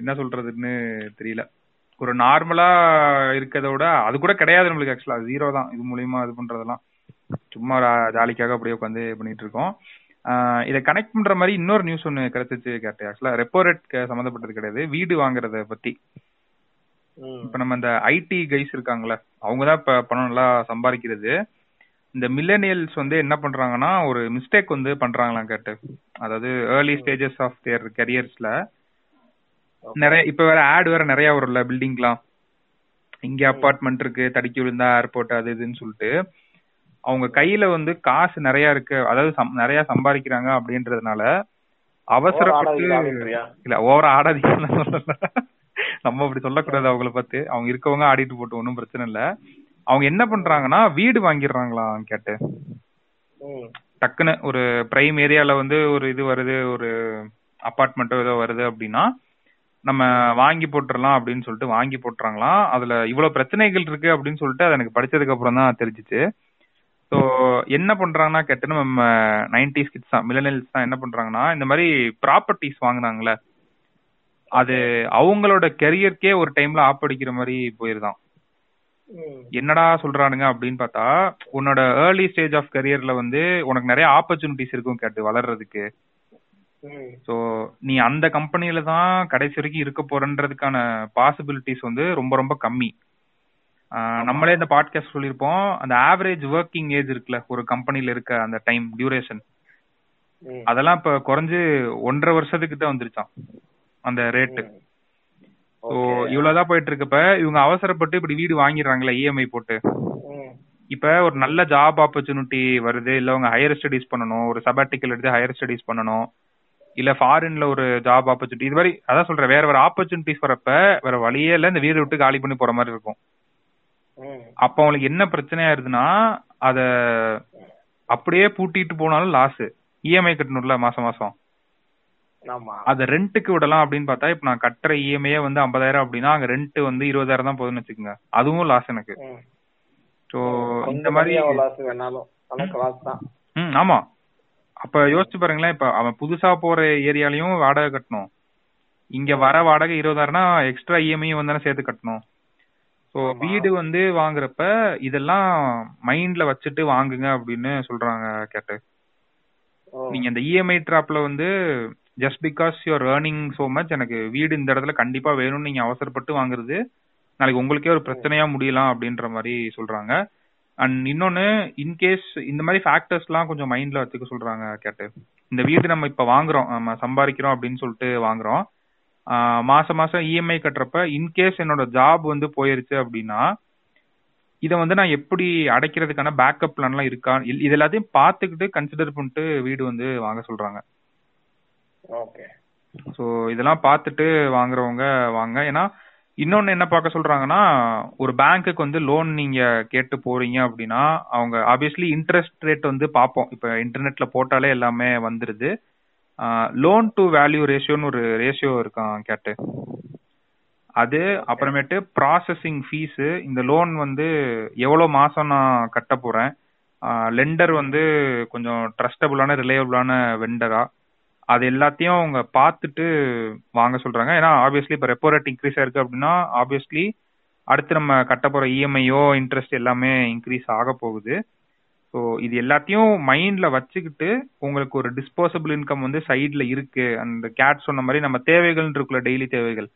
என்ன சொல்றதுன்னு தெரியல. ஒரு நார்மலா இருக்கதை விட அது கூட கிடையாது நம்மளுக்கு ஆக்சுவலா ஜீரோ தான். இது மூலியமா இது பண்றதெல்லாம். சும்மா ஜாலிக்காக அப்படியே உட்காந்து பண்ணிட்டு இருக்கோம். இதை கனெக்ட் பண்ற மாதிரி இன்னொரு நியூஸ் ஒன்னு கிடைச்சிச்சு கேட்டேன் ஆக்சுவலா ரெப்போ ரேட் சம்மந்தப்பட்டது கிடையாது. வீடு வாங்குறத பத்தி. இப்ப நம்ம இந்த ஐடி கைஸ் இருக்காங்களே அவங்க தான் இப்ப பணம் நல்லா சம்பாதிக்கிறது. இந்த மில்லனியல்ஸ் வந்து என்ன பண்றாங்கன்னா ஒரு மிஸ்டேக் வந்து பண்றாங்களாம் கேட்டு. அதாவது ஏர்லி ஸ்டேஜஸ் ஆஃப் தேர் கரியர்ஸ்ல நிறைய இப்ப வேற ஆட் வேற நிறைய வரும்ல பில்டிங்லாம் இங்க அபார்ட்மெண்ட் இருக்கு தடுக்கி விழுந்தா ஏர்போர்ட் அது இதுன்னு சொல்லிட்டு. அவங்க கையில வந்து காசு நிறைய இருக்கு. அதாவது நிறைய சம்பாதிக்கிறாங்க அப்படின்றதுனால அவசரப்பட்டு? இல்ல ஓவரா ஆடாதீங்கன்னு சொல்லல. நம்ம அப்படி சொல்லக்கூடாது அவங்கள பார்த்து. அவங்க இருக்கவங்க ஆடிட்டு போட்டு ஒன்றும் பிரச்சனை இல்ல. அவங்க என்ன பண்றாங்கன்னா வீடு வாங்கிடுறாங்களாம் கேட்டு. டக்குன்னு ஒரு பிரைம் ஏரியால வந்து ஒரு இது வருது ஒரு அபார்ட்மெண்ட்டோ ஏதோ வருது அப்படின்னா நம்ம வாங்கி போட்டுறலாம் அப்படின்னு சொல்லிட்டு வாங்கி போட்டுறாங்களாம். அதுல இவ்வளவு பிரச்சனைகள் இருக்கு அப்படின்னு சொல்லிட்டு அது எனக்கு படிச்சதுக்கு அப்புறம் தான் தெரிஞ்சுச்சு. ஸோ என்ன பண்றாங்கன்னா கேட்டு நம்ம நைன்டிஸ் கிட்ஸ் தான் மில்லனியல்ஸ் தான் என்ன பண்றாங்கன்னா இந்த மாதிரி ப்ராப்பர்ட்டிஸ் வாங்குனாங்கல்ல அது அவங்களோட கெரியர்க்கே ஒரு டைம்ல ஆப்படிக்கிற மாதிரி போயிருதான். என்னடா சொல்றானுங்க அப்படின்னு பார்த்தா உன்னோட ஏர்லி ஸ்டேஜ் ஆஃப் கரியர்ல வந்து உனக்கு நிறைய ஆப்பர்ச்சுனிட்டிஸ் இருக்கும் கேட்டு வளர்றதுக்கு. ஸோ நீ அந்த கம்பெனில தான் கடைசி வரைக்கும் இருக்க போறன்றதுக்கான பாசிபிலிட்டிஸ் வந்து ரொம்ப ரொம்ப கம்மி நம்மளே இந்த பாட்காஸ்ட் சொல்லியிருப்போம். அந்த ஆவரேஜ் ஒர்க்கிங் ஏஜ் இருக்குல்ல ஒரு கம்பெனில இருக்க அந்த டைம் டியூரேஷன். அதெல்லாம் இப்ப குறைஞ்சு ஒன்றரை வருஷத்துக்கு தான் வந்துருச்சான் அந்த ரேட்டு ஸோ இவ்வளவுதான் போயிட்டு இருக்கப்ப இவங்க அவசரப்பட்டு இப்படி வீடு வாங்கிடுறாங்களே இஎம்ஐ போட்டு. ம். இப்ப ஒரு நல்ல ஜாப் ஆப்பர்ச்சுனிட்டி வருது இல்ல அவங்க ஹையர் ஸ்டடீஸ் பண்ணணும் ஒரு சபாட்டிக்கல் எடுத்து ஹையர் ஸ்டடீஸ் பண்ணணும் இல்ல ஃபாரின்ல ஒரு ஜாப் ஆப்பர்ச்சுனிட்டி இது மாதிரி அதான் சொல்றேன் வேற வேற ஆப்பர்ச்சுனிட்டிஸ் வரப்ப வேற வழியே இல்ல இந்த வீடு விட்டு காலி பண்ணி போற மாதிரி இருக்கும். அப்ப அவங்களுக்கு என்ன பிரச்சனையா இருக்குன்னா அத அப்படியே பூட்டிட்டு போனாலும் லாஸ் இஎம்ஐ கட்டணும்ல மாசம் மாசம். அத ரெண்ட்டுக்கு விடலாம் அப்படின்னு பார்த்தா இப்ப நான் கட்டுற இஎம்ஐயே வந்து ஐம்பதாயிரம் அப்படின்னா அங்க ரெண்ட் வந்து இருபதாயிரம் தான் போகுதுன்னு வச்சுக்கோங்க. அதுவும் லாஸ் எனக்கு. ஸோ இந்த மாதிரி ம் ஆமா. அப்ப யோசிச்சு பாருங்களேன் இப்ப அவன் புதுசா போற ஏரியாலயும் வாடகை கட்டணும். இங்க வர வாடகை இருபதாயிரம்னா எக்ஸ்ட்ரா இஎம்ஐ வந்து சேர்த்து கட்டணும். ஆமா. வீடு வந்து வாங்குறப்ப இதெல்லாம் மைண்ட்ல வச்சுட்டு வாங்குங்க அப்படின்னு சொல்றாங்க கேட்டு. நீங்க இந்த இஎம்ஐ ட்ராப்ல வந்து just because you're earning so much எனக்கு வீடு இந்த இடத்துல கண்டிப்பா வேணும்னு நீங்க அவசரப்பட்டு வாங்குறது நாளைக்கு உங்களுக்கே ஒரு பிரச்சனையா முடியலாம் அப்படின்ற மாதிரி சொல்றாங்க அண்ட் இன்னொன்னு இன்கேஸ் இந்த மாதிரி ஃபேக்டர்ஸ்லாம் கொஞ்சம் மைண்ட்ல வச்சுக்க சொல்றாங்க கேட்டு இந்த வீடு நம்ம இப்ப வாங்குறோம் நம்ம சம்பாதிக்கிறோம் அப்படின்னு சொல்லிட்டு வாங்குறோம் மாசம் மாசம் இஎம்ஐ கட்டுறப்ப இன்கேஸ் என்னோட ஜாப் வந்து போயிருச்சு அப்படின்னா இதை வந்து நான் எப்படி அடைக்கிறதுக்கான பேக்கப் பிளான்லாம் இருக்கா? இது எல்லாத்தையும் பார்த்துக்கிட்டு கன்சிடர் பண்ணிட்டு வீடு வந்து வாங்க சொல்றாங்க. ஓகே. ஸோ இதெல்லாம் பார்த்துட்டு வாங்குறவங்க வாங்க. ஏன்னா இன்னொன்னு என்ன பார்க்க சொல்றாங்கன்னா ஒரு பேங்க்குக்கு வந்து லோன் நீங்க கேட்டு போறீங்க அப்படின்னா அவங்க ஆப்வியஸ்லி இன்ட்ரெஸ்ட் ரேட் வந்து பார்ப்போம். இப்போ இன்டர்நெட்ல போட்டாலே எல்லாமே வந்துருது. லோன் டு வேல்யூ ரேஷியோன்னு ஒரு ரேஷியோ இருக்கான் கேட்டு. அது அப்புறமேட்டு ப்ராசஸிங் ஃபீஸு இந்த லோன் வந்து எவ்வளோ மாதம் நான் கட்ட போகிறேன் லெண்டர் வந்து கொஞ்சம் ட்ரஸ்டபுளான ரிலையபிளான வெண்டரா அது எல்லாத்தையும் அவங்க பார்த்துட்டு வாங்க சொல்கிறாங்க ஏன்னா ஆப்வியஸ்லி இப்போ ரெப்போ ரேட் இன்க்ரீஸ் ஆயிருக்கு அப்படின்னா ஆப்வியஸ்லி அடுத்து நம்ம கட்ட போகிற இஎம்ஐயோ இன்ட்ரெஸ்ட் எல்லாமே இன்க்ரீஸ் ஆக போகுது. ஸோ இது எல்லாத்தையும் மைண்ட்ல வச்சுக்கிட்டு உங்களுக்கு ஒரு டிஸ்போசபிள் இன்கம் வந்து சைட்ல இருக்கு. அந்த கேட் சொன்ன மாதிரி நம்ம தேவைகள் இருக்குல்ல டெய்லி தேவைகள்.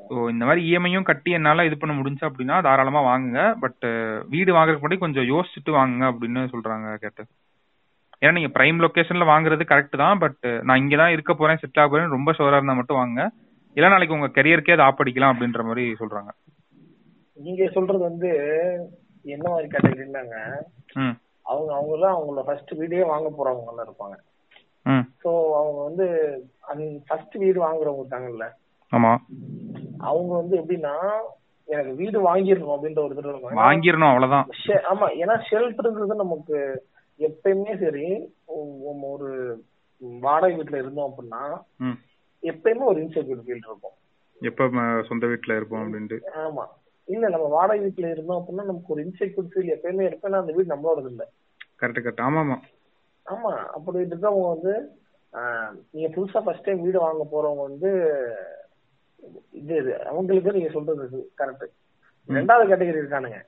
ஸோ இந்த மாதிரி இஎம்ஐயும் கட்டி என்னால இது பண்ண முடிஞ்சு அப்படின்னா தாராளமா வாங்குங்க. பட் வீடு வாங்குறதுக்கு முன்னாடி கொஞ்சம் யோசிச்சுட்டு வாங்குங்க அப்படின்னு சொல்றாங்க கேட்டு. ஏன்னா நீங்க பிரைம் லொகேஷன்ல வாங்குறது கரெக்ட் தான். பட் நான் இங்கே தான் இருக்க போறேன் செட்டில் ஆக போறேன் ரொம்ப ஷோரா இருந்தா மட்டும் வாங்க இல்ல நாளைக்கு உங்க கெரியருக்கே அதை ஆப்படிக்கலாம் அப்படின்ற மாதிரி சொல்றாங்க. நீங்க சொல்றது வந்து என்ன மாதிரி கேட்டகரினாங்க அவங்க அவங்க எல்லாம் அவங்களோட ஃபர்ஸ்ட் வீடே வாங்க போறவங்க எல்லாம் இருப்பாங்க. சோ அவங்க வந்து அந்த ஃபர்ஸ்ட் வீடு வாங்குறவங்க இருக்காங்கல்ல. ஆமா. அவங்க வந்து எப்படின்னா எனக்கு வீடு வாங்கிடணும் அப்படின்ற ஒரு இது இருக்கும். வாங்கிடணும் அவ்வளவுதான். ஆமா ஏன்னா ஷெல்டர்ங்கிறது நமக்கு எப்பயுமே சரி ஒரு வாடகை வீட்டுல இருந்தோம் அப்படின்னா எப்பயுமே ஒரு இன்செக்யூர் ஃபீல் இருக்கும். எப்ப சொந்த வீட்டுல இருப்போம் அப்படின்ட்டு. ஆமா. இல்ல நம்ம வாடகை வீட்டுல இருந்தோம் அப்படின்னா நமக்கு ஒரு இன்செக்யூர் ஃபீல் எப்பயுமே இருக்கும் அந்த வீடு நம்மளோடது இல்ல. கரெக்ட் கரெக்ட் ஆமா ஆமா ஆமா அப்படி இருக்கவங்க வந்து நீங்க புதுசா ஃபர்ஸ்ட் டைம் வீடு வாங்க போறவங்க வந்து இது இது அவங்களுக்கு நீங்க சொல்றது கரெக்ட் ரெண்டாவது கேட்டகரி இருக்கானுங்க.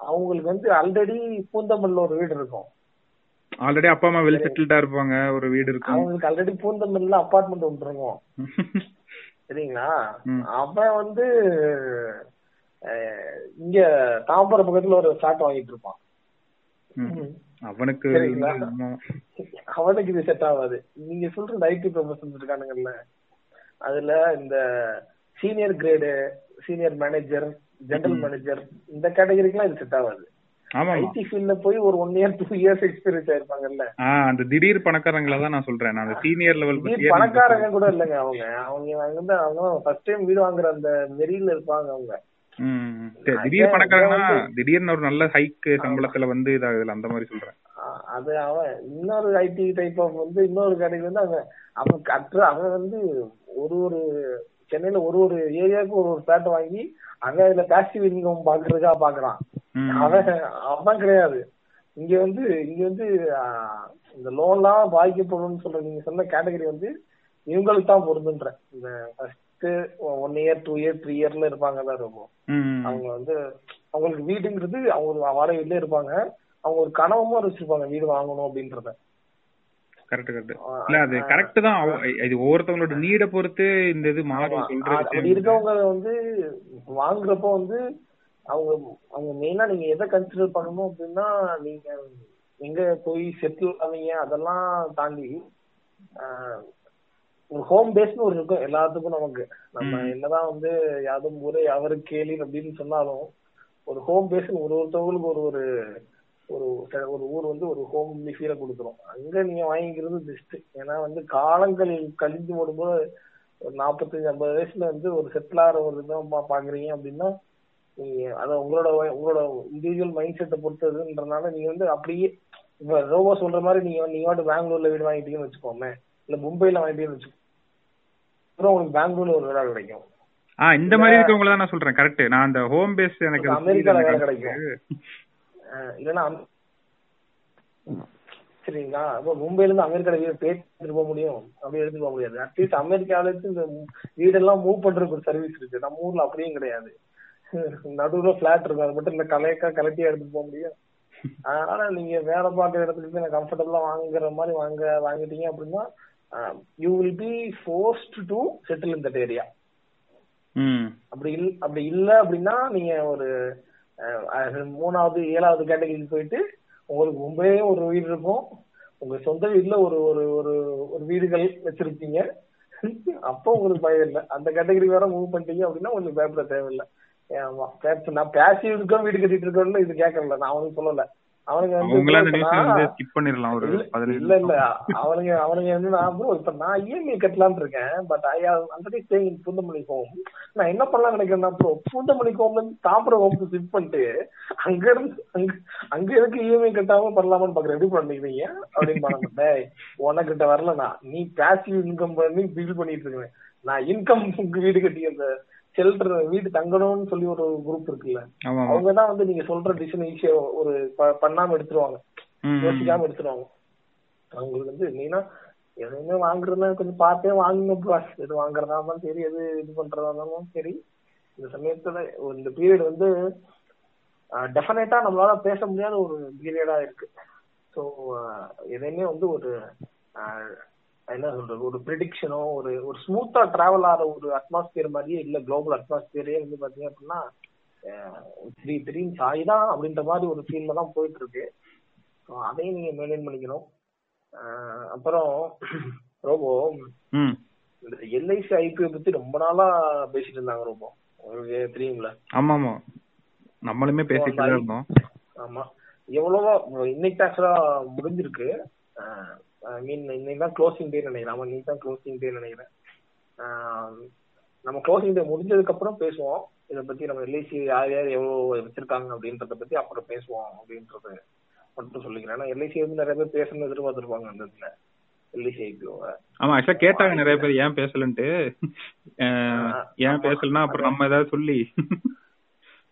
அவங்களுக்கு வந்து ஆல்ரெடி பூந்தமல்ல ஒரு வீடு இருக்கும். ஆல்ரெடி அப்பா அம்மா வெல் செட்டில்டா இருப்பாங்க ஒரு வீடு இருக்கும். அவங்களுக்கு ஆல்ரெடி பூந்தமல்ல அபார்ட்மெண்ட் ஒன்று இருக்கும். சரிங்களா. அவன் வந்து இங்க தாம்பரம் பக்கத்துல ஒரு ஃபிளாட் வாங்கிட்டு இருப்பான். அவனுக்கு. அவனுக்கு இது செட் ஆகாது நீங்க சொல்ற ஐடி ப்ரொஃபஷன்ஸ் இருக்கானுங்கல்ல அதுல இந்த senior grade senior manager general manager இந்த கேட்டகரிக்கெல்லாம் இது செட் ஆகாது. ஐடி ஃபீல்ட்ல போய் ஒரு one year two years experience ஆயிருப்பாங்கல்ல. அந்த திடீர் பணக்காரங்கள தான் நான் சொல்றேன். நான் அந்த சீனியர் லெவல் பணக்காரங்க கூட இல்லைங்க அவங்க. அவங்க வந்து அவங்க ஃபர்ஸ்ட் டைம் வீடு வாங்குற அந்த வெறியில இருப்பாங்க அவங்க. திடீர் பணக்காரங்கன்னா திடீர்னு ஒரு நல்ல ஹைக் சம்பளத்துல வந்து இதாகுதுல அந்த மாதிரி சொல்றேன். அது அவன் இன்னொரு ஐடி டைப் ஆஃப் வந்து இன்னொரு கேட்டகரி வந்து அவன் அவன் கற்ற அவன் வந்து ஒரு ஒரு சென்னையில ஒரு ஒரு ஏரியாவுக்கு ஒரு ஒரு பிளாட் வாங்கி அங்க இதுல பேசிவ் இன்கம் பாக்குறதுக்காக பாக்குறான். அவன் அவன் கிடையாது. இங்க வந்து இங்க வந்து இந்த லோன்லாம் பாதிக்கப்படும்னு சொல்ற நீங்க சொன்ன கேட்டகரி வந்து இவங்களுக்கு தான் பொருந்துன்ற. இந்த first one year two year three இயர்ல இருப்பாங்க இருக்கும் ம். அவங்க வந்து அவங்களுக்கு வீடுங்கிறது அவங்க வாடகை வீட்லயே இருப்பாங்க. அவங்க ஒரு கனவுமா வச்சிருப்பாங்க வீடு வாங்கணும் அப்படின்றத. கரெக்ட் கரெக்ட் இல்ல அது கரெக்ட் தான். இது ஒவ்வொருத்தவங்களோட நீட பொறுத்து இந்த இது மாறும். சொல்றது இருக்கவங்க வந்து வாங்குறப்போ வந்து அவங்க அவங்க மெயினா நீங்க எதை கன்சிடர் பண்ணணும் அப்படின்னா நீங்க எங்க போய் செட்டில் ஆவீங்க அதெல்லாம் தாண்டி ஒரு ஹோம் பேஸ்னு ஒரு இருக்கும் எல்லாத்துக்கும் நமக்கு. நம்ம என்னதான் வந்து யாதும் ஊரே அவரு கேளி அப்படின்னு சொன்னாலும் ஒரு ஹோம் பேஸ்னு ஒரு ஒருத்தவங்களுக்கு ஒரு ஒரு ஒரு ஒரு ஊர் வந்து ஒரு ஹோம் ஃபீலை கொடுத்துரும். அங்க நீங்க வாங்கிக்கிறது பெஸ்ட் ஏன்னா வந்து காலங்கள் கழிஞ்சு போடும்போது ஒரு நாற்பத்தஞ்சு ஐம்பது வயசுல வந்து ஒரு செட்டில் ஆகிற ஒரு இதான் பாக்குறீங்க அப்படின்னா நீங்க அத உங்களோட உங்களோட இண்டிவிஜுவல் மைண்ட் செட்டை பொறுத்ததுன்றனால நீங்க வந்து அப்படியே இப்ப ரோபோ சொல்ற மாதிரி நீங்க நீங்க வாட்டு பெங்களூர்ல வீடு வாங்கிட்டீங்கன்னு வச்சுக்கோமே இல்ல மும்பைல வாங்கிட்டீங்கன்னு வச்சுக்கோ அப்புறம் உங்களுக்கு பெங்களூர்ல ஒரு வீடா கிடைக்கும். ஆ இந்த மாதிரி இருக்கவங்கள தான் நான் சொல்றேன். கரெக்ட் நான் அந்த ஹோம் பேஸ் எனக்கு அமெரிக்கால புரியுது வேலை. கிடைக்கும். இல்லைன்னா சரிங்களா? அப்ப மும்பைல இருந்து அமெரிக்கால வீடு எடுத்துட்டு போக முடியும். அப்படி எடுத்துட்டு போக முடியாது. அட்லீஸ்ட் அமெரிக்கால இருந்து இந்த வீடெல்லாம் மூவ் பண்றதுக்கு ஒரு சர்வீஸ் இருக்கு. நம்ம ஊர்ல அப்படியும் கிடையாது. நடுவுல பிளாட் இருக்கும். அது மட்டும் இந்த கலையக்கா கலட்டியா எடுத்துட்டு போக முடியும். அதனால நீங்க வேலை பார்க்குற இடத்துல இருந்து கம்ஃபர்டபுளா வாங்குற மாதிரி வாங்க வாங்கிட்டீங்க அப்படின்னா you will be forced to settle in that area ம். அப்படி இல் அப்படி இல்ல அப்படின்னா நீங்க ஒரு மூணாவது ஏழாவது கேட்டகரிக்கு போயிட்டு உங்களுக்கு மும்பையே ஒரு வீடு இருக்கும். உங்க சொந்த வீட்டுல ஒரு ஒரு ஒரு ஒரு வீடுகள் வச்சிருப்பீங்க. அப்போ உங்களுக்கு பயம் இல்லை. அந்த கேட்டகரி வேற மூவ் பண்ணிட்டீங்க அப்படின்னா உங்களுக்கு பயப்பட தேவையில்லை. ஆமா. நான் பேசி இருக்கோம் வீடு கட்டிட்டு இருக்கோம்னு இது கேட்கல நான் அவனுக்கு சொல்லல. அவனுங்க வந்து நான்- இல்ல இல்ல அவனுங்க அவனுங்க வந்து நான் bro இப்ப நான் இஎம்ஐ கட்டலாம்னு இருக்கேன் but I already staying in Poonamallee home நான் என்ன பண்ணலாம் நினைக்கிறேன்னா ப்ரோ பூந்தமல்லி ஹோம்ல இருந்து தாம்பரம் ஹோம்க்கு ஷிஃப்ட் பண்ணிட்டு அங்க இருந்து அங்க அங்க எதுக்கு இஎம்ஐ கட்டாம பண்ணலாமான்னு பாக்குறேன் எப்படி பண்ணிக்கிறீங்க? அப்படின்னு பண்ண டேய் உனக்கிட்ட வரலண்ணா. நீ பேசிவ் இன்கம் பண்ணி பில் பண்ணிட்டு இருக்கேன் நான் இன்கம் வீடு கட்டி அந்த ஷெல்டர் வீடு தங்கணும்னு சொல்லி ஒரு குரூப் இருக்குல்ல அவங்க தான் வந்து நீங்க சொல்ற டிசிஷன் ஈஸியா ஒரு பண்ணாம எடுத்துருவாங்க. யோசிக்காம எடுத்துருவாங்க. அவங்களுக்கு வந்து மெயினா எதுவுமே வாங்குறதுனா கொஞ்சம் பார்த்தே வாங்குங்க ப்ரோ எது வாங்குறதா இருந்தாலும் சரி எது இது பண்றதா இருந்தாலும் சரி. இந்த சமயத்துல இந்த பீரியட் வந்து டெஃபினட்டா நம்மளால பேச முடியாத ஒரு பீரியடா இருக்கு. ஸோ எதையுமே வந்து ஒரு என்ன சொல்றது ஒரு ப்ரிடிக்ஷனோ ஒரு ஒரு ஸ்மூத்தா டிராவல் ஆகிற ஒரு அட்மாஸ்பியர் மாதிரியே இல்ல குளோபல் அட்மாஸ்பியரே வந்து பாத்தீங்க அப்படின்னா த்ரீ திடீர்னு சாய்தான் அப்படின்ற மாதிரி ஒரு ஃபீல்ல தான் போயிட்டு இருக்கு ஸோ அதையும் நீங்க மெயின்டைன் பண்ணிக்கணும். அப்புறம் ரோபோ இந்த எல்ஐசி ஐபிஓ பத்தி ரொம்ப நாளா பேசிட்டு இருந்தாங்க ரோபோ. உங்களுக்கு தெரியுங்களா ஆமா ஆமா நம்மளுமே பேசிட்டு இருந்தோம். ஆமா. எவ்வளவோ இன்னைக்கு ஆக்சுவலா முடிஞ்சிருக்கு. ஐ மீன் இன்னைக்கு தான் க்ளோசிங் டே நினைக்கிறேன். ஆமா இன்னைக்கு தான் க்ளோசிங் டே நினைக்கிறேன். நம்ம க்ளோசிங் டே முடிஞ்சதுக்கு அப்புறம் பேசுவோம். இதை பத்தி நம்ம எல்ஐசி யார் யார் எவ்வளவு வச்சிருக்காங்க அப்படின்றத பத்தி அப்புறம் பேசுவோம் அப்படின்றது மட்டும் சொல்லிக்கிறேன். ஏன்னா எல்ஐசி வந்து நிறைய பேர் பேசணும்னு எதிர்பார்த்துருப்பாங்க அந்த இதுல. எல்ஐசி ஐபிஓவை ஆமா ஆக்சுவலா கேட்டாங்க நிறைய பேர் ஏன் பேசலன்ட்டு? ஏன் பேசலன்னா அப்புறம் நம்ம ஏதாவது சொல்லி.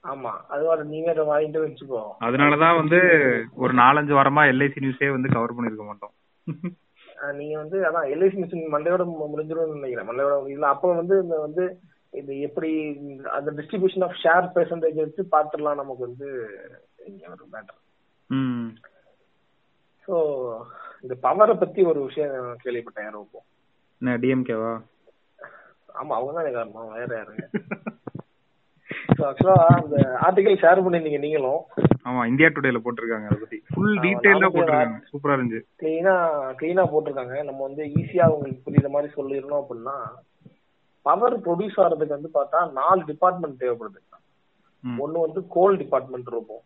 ஆமா அது நீங்க வாங்கிட்டு வச்சுக்கோ. அதனாலதான் வந்து ஒரு நாலஞ்சு வாரமா எல்ஐசி நியூஸே வந்து கவர் பண்ணிருக்க மாட்டோம். நீங்க வந்து அதான் எல்ஐசி நியூஸ் மண்டையோட முடிஞ்சிரும்னு நினைக்கிறேன். மண்டையோட இல்ல அப்ப வந்து இந்த வந்து இது எப்படி அந்த டிஸ்ட்ரிபியூஷன் ஆஃப் ஷேர் பெர்சன்டேஜ் வச்சு பாத்துடலாம் நமக்கு வந்து ஒரு மேட்டர் ஸோ இந்த பவரை பத்தி ஒரு விஷயம் கேள்விப்பட்டேன் யாரும் இப்போ டிஎம்கேவா ஆமா அவங்க தான் காரணம் வேற யாருங்க. ஆக்சுவலா அந்த ஆர்டிகல் ஷேர் பண்ணிருந்தீங்க நீங்களும். ஆமா இந்தியா டுடேல போட்டிருக்காங்க அதை பத்தி. ஃபுல் டீடைலா போட்டிருக்காங்க. சூப்பரா இருந்துச்சு. கிளீனா கிளீனா போட்டிருக்காங்க. நம்ம வந்து ஈஸியா உங்களுக்கு புரியுற மாதிரி சொல்லிடணும் அப்படின்னா பவர் ப்ரொடியூஸ் ஆகிறதுக்கு வந்து பார்த்தா நாலு டிபார்ட்மெண்ட் தேவைப்படுது. ஒன்னு வந்து கோல் டிபார்ட்மெண்ட் இருக்கும்.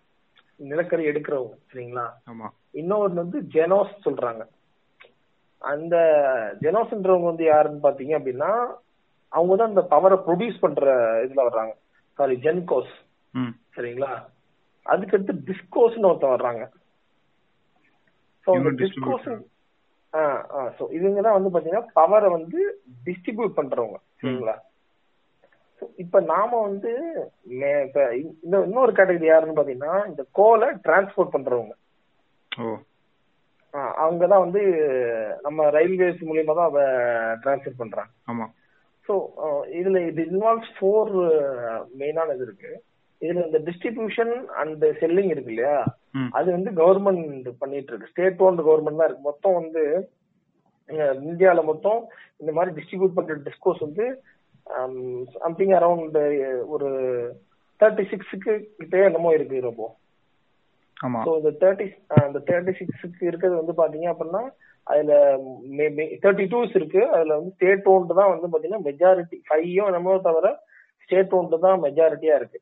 நிலக்கரி எடுக்கிறவங்க சரிங்களா? ஆமா. இன்னொன்னு வந்து ஜெனோஸ் சொல்றாங்க. அந்த ஜெனோஸ்ன்றவங்க வந்து யாருன்னு பாத்தீங்க அப்படின்னா அவங்க தான் இந்த பவரை ப்ரொடியூஸ் பண்ற இதுல வர்றாங்க. சாரி ஜென்கோஸ் சரிங்களா? அதுக்கடுத்து டிஸ்கோஸ்னு ஒருத்தன் வர்றாங்க. ஸோ டிஸ்கோஸ் ஸோ இவங்க தான் வந்து பாத்தீங்கன்னா பவரை வந்து டிஸ்ட்ரிபியூட் பண்றவங்க. சரிங்களா? இப்ப நாம வந்து இப்ப இன்னொரு கேட்டகரி யாருன்னு பாத்தீங்கன்னா இந்த கோலை டிரான்ஸ்போர்ட் பண்றவங்க. அவங்கதான் வந்து நம்ம ரயில்வேஸ் மூலியமா தான் அதை டிரான்ஸ்பர் பண்றாங்க. ஆமா. ஸோ இதுல இது இன்வால்வ்ஸ் ஃபோர் மெயினான இது இருக்கு. இதுல இந்த டிஸ்ட்ரிபியூஷன் அண்ட் செல்லிங் இருக்கு இல்லையா? அது வந்து கவர்மெண்ட் பண்ணிட்டு இருக்கு. ஸ்டேட் ஓன்ட் கவர்மெண்ட் தான் இருக்கு. மொத்தம் வந்து இந்தியாவில மொத்தம் இந்த மாதிரி டிஸ்ட்ரிபியூட் பண்ற டிஸ்கோஸ் வந்து சம்திங் அரௌண்ட் ஒரு தேர்ட்டி சிக்ஸுக்கு கிட்டே என்னமோ இருக்கு ரொம்ப ஸோ இந்த தேர்ட்டி அந்த தேர்ட்டி சிக்ஸுக்கு இருக்கிறது வந்து பாத்தீங்க அப்படின்னா அதுல தேர்ட்டி டூஸ் இருக்கு. அதுல வந்து ஸ்டேட் ஓன்டு தான் வந்து பாத்தீங்கன்னா மெஜாரிட்டி ஃபைவோ என்னமோ தவிர ஸ்டேட் ஓன்டு தான் மெஜாரிட்டியா இருக்கு.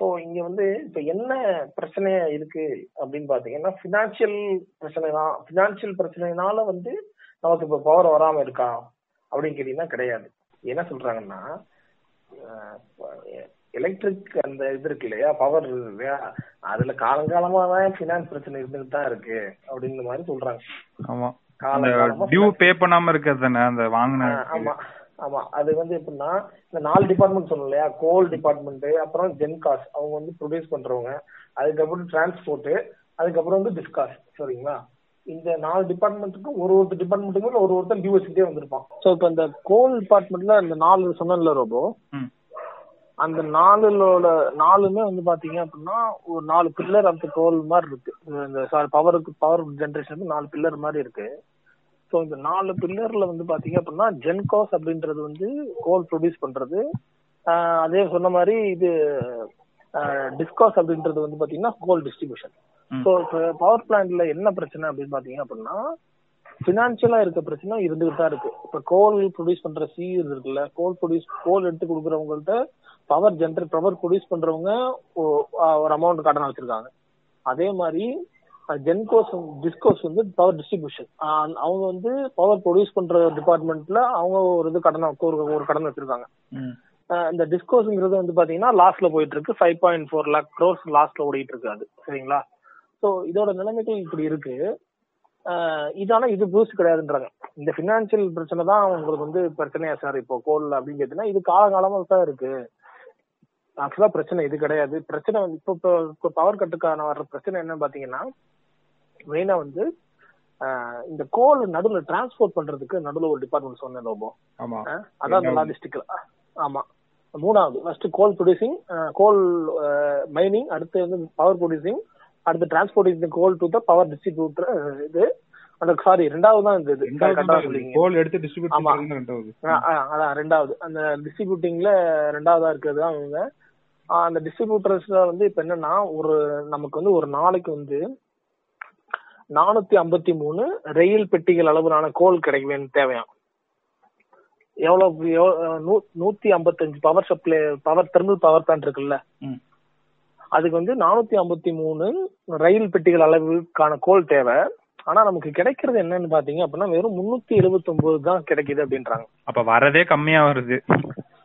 ஸோ இங்க வந்து இப்ப என்ன பிரச்சனை இருக்கு அப்படின்னு பாத்தீங்கன்னா பினான்சியல் பிரச்சனை தான். பினான்சியல் பிரச்சனைனால வந்து நமக்கு இப்ப பவர் வராம இருக்கா அப்படின்னு கேட்டீங்கன்னா கிடையாது. என்ன சொல்றாங்கன்னா எலக்ட்ரிக் அந்த இது இருக்கு இல்லையா பவர் இல்லையா அதுல காலங்காலமா தான் பினான்ஸ் பிரச்சனை இருந்துட்டு தான் இருக்கு அப்படின்ற மாதிரி சொல்றாங்க. ஆமா. டியூ பே பண்ணாம இருக்கிறது தானே அந்த வாங்கின ஆமா ஆமா. அது வந்து எப்படின்னா இந்த நாலு டிபார்ட்மெண்ட் சொன்னோம் இல்லையா? கோல் டிபார்ட்மெண்ட் அப்புறம் ஜென்காஸ் அவங்க வந்து ப்ரொடியூஸ் பண்றவங்க. அதுக்கப்புறம் டிரான்ஸ்போர்ட் அதுக்கப்புறம் வந்து டிஸ்காஸ் சரிங்களா? இந்த நாலு டிபார்ட்மெண்ட்டுக்கும் ஒரு ஒரு டிபார்ட்மெண்ட்டுக்கும் ஒரு ஒருத்தர் டியூ வச்சுட்டே வந்திருப்பான். ஸோ இப்போ இந்த கோல் டிபார்ட்மெண்ட்ல இந்த நாலு சொன்னல ரோபோ அந்த நாலுலோட நாலுமே வந்து பாத்தீங்க அப்படின்னா ஒரு நாலு பில்லர் அந்த கோல் மாதிரி இருக்கு இந்த சாரி பவருக்கு பவர் ஜென்ரேஷனுக்கு நாலு பில்லர் மாதிரி இருக்கு. ஸோ இந்த நாலு பில்லர்ல வந்து பாத்தீங்க அப்படின்னா ஜென்காஸ் அப்படின்றது வந்து கோல் ப்ரொடியூஸ் பண்றது. அதே சொன்ன மாதிரி இது டிஸ்காஸ் அப்படின்றது வந்து பாத்தீங்கன்னா கோல் டிஸ்ட்ரிபியூஷன் ஸோ இப்போ பவர் பிளான்ட்ல என்ன பிரச்சனை அப்படின்னு பாத்தீங்க அப்படின்னா பினான்சியலா இருக்க பிரச்சனை இருந்துகிட்டு தான் இருக்கு. இப்ப கோல் ப்ரொடியூஸ் பண்ற சி இருக்குல்ல கோல் ப்ரொடியூஸ் கோல் எடுத்து கொடுக்குறவங்கள்ட்ட பவர் ஜென்ரேட் பவர் ப்ரொடியூஸ் பண்றவங்க ஒரு அமௌண்ட் கடன் வச்சிருக்காங்க. அதே மாதிரி ஜென்கோஸ் டிஸ்கோஸ் வந்து பவர் டிஸ்ட்ரிபியூஷன் அவங்க வந்து பவர் ப்ரொடியூஸ் பண்ற டிபார்ட்மெண்ட்ல அவங்க ஒரு இது கடன் ஒரு ஒரு கடன் வச்சிருக்காங்க. இந்த டிஸ்கோஸ்ங்கிறது வந்து பாத்தீங்கன்னா லாஸ்ட்ல போயிட்டு இருக்கு. Five point four lakh crores லாஸ்ட்ல ஓடிட்டு இருக்கு அது. சரிங்களா? ஸோ இதோட நிலைமைகள் இப்படி இருக்கு. இதான இது பூஸ்ட் கிடையாதுன்றாங்க. இந்த பினான்சியல் பிரச்சனை தான் உங்களுக்கு வந்து பிரச்சனையா சார் இப்போ கோல் அப்படின்னு கேட்டீங்கன்னா இது காலகாலமா தான் இருக்கு. ஆக்சுவலா பிரச்சனை இது கிடையாது. பிரச்சனை வந்து இப்போ இப்போ பவர் கட்டுக்கான வர்ற பிரச்சனை என்ன பாத்தீங்கன்னா மெயினா வந்து இந்த கோல் நடுவுல டிரான்ஸ்போர்ட் பண்றதுக்கு நடுவுல ஒரு டிபார்ட்மெண்ட் சொன்னேன் லோபோ. அதான் இந்த லாஜிஸ்டிக்கல் ஆமா. மூணாவது first coal producing coal mining அடுத்து வந்து பவர் ப்ரொடியூசிங் அடுத்து transporting coal to the power distributor இது அந்த சாரி ரெண்டாவது தான் இந்த இது. கோல் எடுத்து டிஸ்ட்ரிபியூட் ஆமா. அதான் ரெண்டாவது. அந்த டிஸ்ட்ரிபியூட்டிங்ல ரெண்டாவதா இருக்கிறது தான் இவங்க ஆஹ் அந்த டிஸ்ட்ரிபியூட்டர்ஸ்ல வந்து இப்ப என்னன்னா ஒரு நமக்கு வந்து ஒரு நாளைக்கு வந்து நானூத்தி ஐம்பத்தி மூணு ரயில் பெட்டிகள் அளவிலான கோல் கிடைக்க வேண்டிய தேவையாம் எவ்வளவு நூத்தி ஐம்பத்தஞ்சு power supply power thermal power plant இருக்குல்ல. அதுக்கு வந்து நானூத்தி ஐம்பத்தி மூணு ரயில் பெட்டிகள் அளவுக்கான கோல் தேவை. ஆனா நமக்கு கிடைக்கிறது என்னன்னு பாத்தீங்க அப்படின்னா வெறும் முன்னூத்தி எழுபத்தி ஒன்பது தான் கிடைக்குது அப்படின்றாங்க. அப்ப வரதே கம்மியா வருது.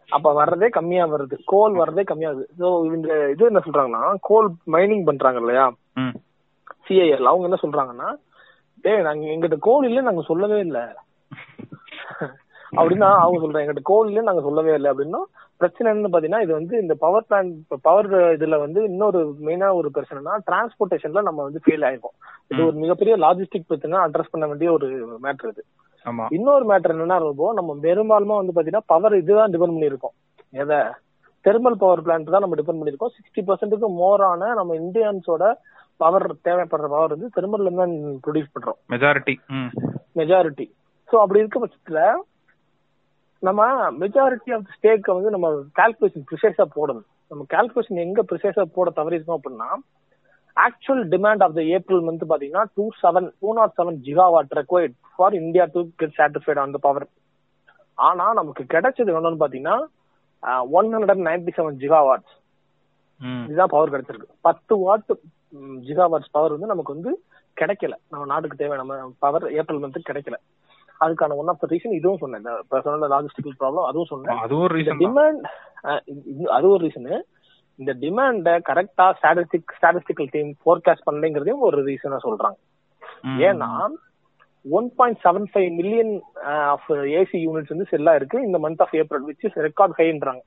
அப்ப வர்றதே கம்மியா வருது. கோல் வர்றதே கம்மியா வருது. ஸோ இந்த இது என்ன சொல்றாங்கன்னா கோல் மைனிங் பண்றாங்க இல்லையா. சிஐஎல் அவங்க என்ன சொல்றாங்கன்னா டேய் நாங்க எங்கிட்ட கோல் இல்ல நாங்க சொல்லவே இல்ல. அப்படின்னா அவங்க சொல்றாங்க எங்கிட்ட கோல் இல்ல நாங்க சொல்லவே இல்லை. அப்படின்னா பிரச்சனை என்னன்னு பாத்தீங்கன்னா இது வந்து இந்த பவர் பிளான்ட் பவர் இதுல வந்து இன்னொரு மெயினா ஒரு பிரச்சனைனா டிரான்ஸ்போர்ட்டேஷன்ல நம்ம வந்து ஃபெயில் ஆயிருக்கோம் இது ஒரு மிகப்பெரிய லாஜிஸ்டிக் பிரச்சனை அட்ரஸ் பண்ண வேண்டிய ஒரு மேட்டர் இது. இன்னொரு மேட்டர் என்னன்னா நம்ம பெரும்பாலுமா வந்து பாத்தீங்கன்னா பவர் இதுதான் டிபெண்ட் பண்ணியிருக்கோம். எதை? தெர்மல் பவர் பிளான்ட் தான் நம்ம டிபெண்ட் பண்ணியிருக்கோம். சிக்ஸ்டி பர்சன்ட்டுக்கு மோரான நம்ம இந்தியன்ஸோட பவர் தேவைப்படுற பவர் வந்து தெர்மல்ல இருந்து தான் ப்ரொடியூஸ் பண்றோம். மெஜாரிட்டி மெஜாரிட்டி ஸோ அப்படி இருக்க பட்சத்துல நம்ம மெஜாரிட்டி ஆஃப் ஸ்டேக்கை வந்து நம்ம கால்குலேஷன் ப்ரிசைஸா போடணும். நம்ம கால்குலேஷன் எங்க ப்ரிசைஸா போட தவறிருக்கோம் அப்படின்னா actual demand of the April month பாத்தீங்கன்னா two seven two not seven gigawatt required for India to get satisfied on the power ஆனா நமக்கு கிடைச்சது என்னன்னு பாத்தீங்கன்னா one hundred ninety seven gigawatts இதுதான் பவர் கிடைச்சிருக்கு. பத்து வாட் ஜிகாவாட்ஸ் பவர் வந்து நமக்கு வந்து கிடைக்கல. நம்ம நாட்டுக்கு தேவை நம்ம பவர் ஏப்ரல் மந்த் கிடைக்கல. அதுக்கான ஒன் ஆஃப் த ரீசன் இதுவும் சொன்னேன். இந்த சொன்ன லாஜிஸ்டிக்கல் ப்ராப்ளம் அதுவும் சொன்னேன். அதுவும் ஒரு ரீசன் டிமாண்ட் அது ஒரு ரீசனு இந்த டிமாண்ட கரெக்டா ஸ்டாட்டிஸ்டிக் ஸ்டாட்டிஸ்டிக்கல் டீம் ஃபோர்காஸ்ட் பண்ணலைங்கிறதையும் ஒரு ரீசனா சொல்றாங்க. ஏன்னா one point seven five million of AC units வந்து செல்லா இருக்கு இந்த month of April which is record ஹைன்றாங்க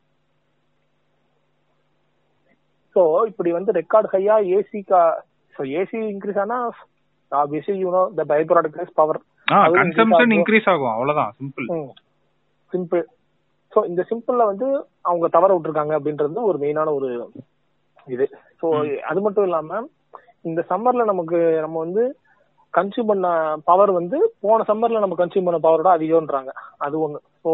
so இப்படி வந்து ரெக்கார்ட் ஹையா ஏசி ஸோ ஏசி இன்க்ரீஸ் ஆனா obviously you know the by product is power consumption increase increase ஆகும் அவ்வளவுதான் சிம்பிள் சிம்பிள் ஸோ இந்த சிம்பிள்ல வந்து அவங்க தவற விட்டுருக்காங்க அப்படின்றது ஒரு மெயினான ஒரு இது. ஸோ அது மட்டும் இல்லாம இந்த சம்மர்ல நமக்கு நம்ம வந்து கன்சியூம் பண்ண பவர் வந்து போன சம்மர்ல நம்ம கன்சியூம் பண்ண பவரோட அதிகம்ன்றாங்க. அது ஒண்ணு. ஸோ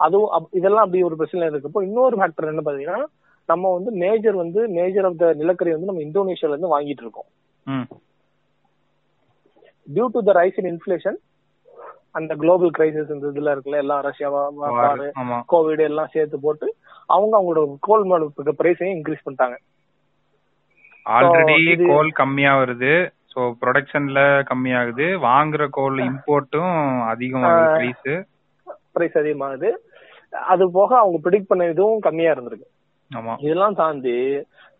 அதுவும் இதெல்லாம் அப்படி ஒரு பிரச்சனை இருக்கப்போ இன்னொரு ஃபேக்டர் என்ன பாத்தீங்கன்னா நம்ம வந்து மேஜர் வந்து மேஜர் ஆஃப் த நிலக்கரி வந்து நம்ம இந்தோனேஷியால இருந்து வாங்கிட்டு இருக்கோம். ம். Due to the rise in inflation அந்த குளோபல் கிரைசிஸ் இந்த இதுல இருக்குல்ல எல்லாம் ரஷ்யாவா கோவிட் எல்லாம் சேர்த்து போட்டு அவங்க அவங்களோட கோல் மேல பிரைஸையும் இன்க்ரீஸ் பண்ணிட்டாங்க. ஆல்ரெடி கோல் கம்மியா வருது. சோ ப்ரொடக்ஷன்ல கம்மியாகுது. வாங்குற கோல் இம்போர்ட்டும் அதிகமாகுது. பிரைஸ் பிரைஸ் அதிகமாகுது. அது போக அவங்க ப்ரிடிக்ட் பண்ண இதுவும் கம்மியா இருந்திருக்கு. ஆமா. இதெல்லாம் தாண்டி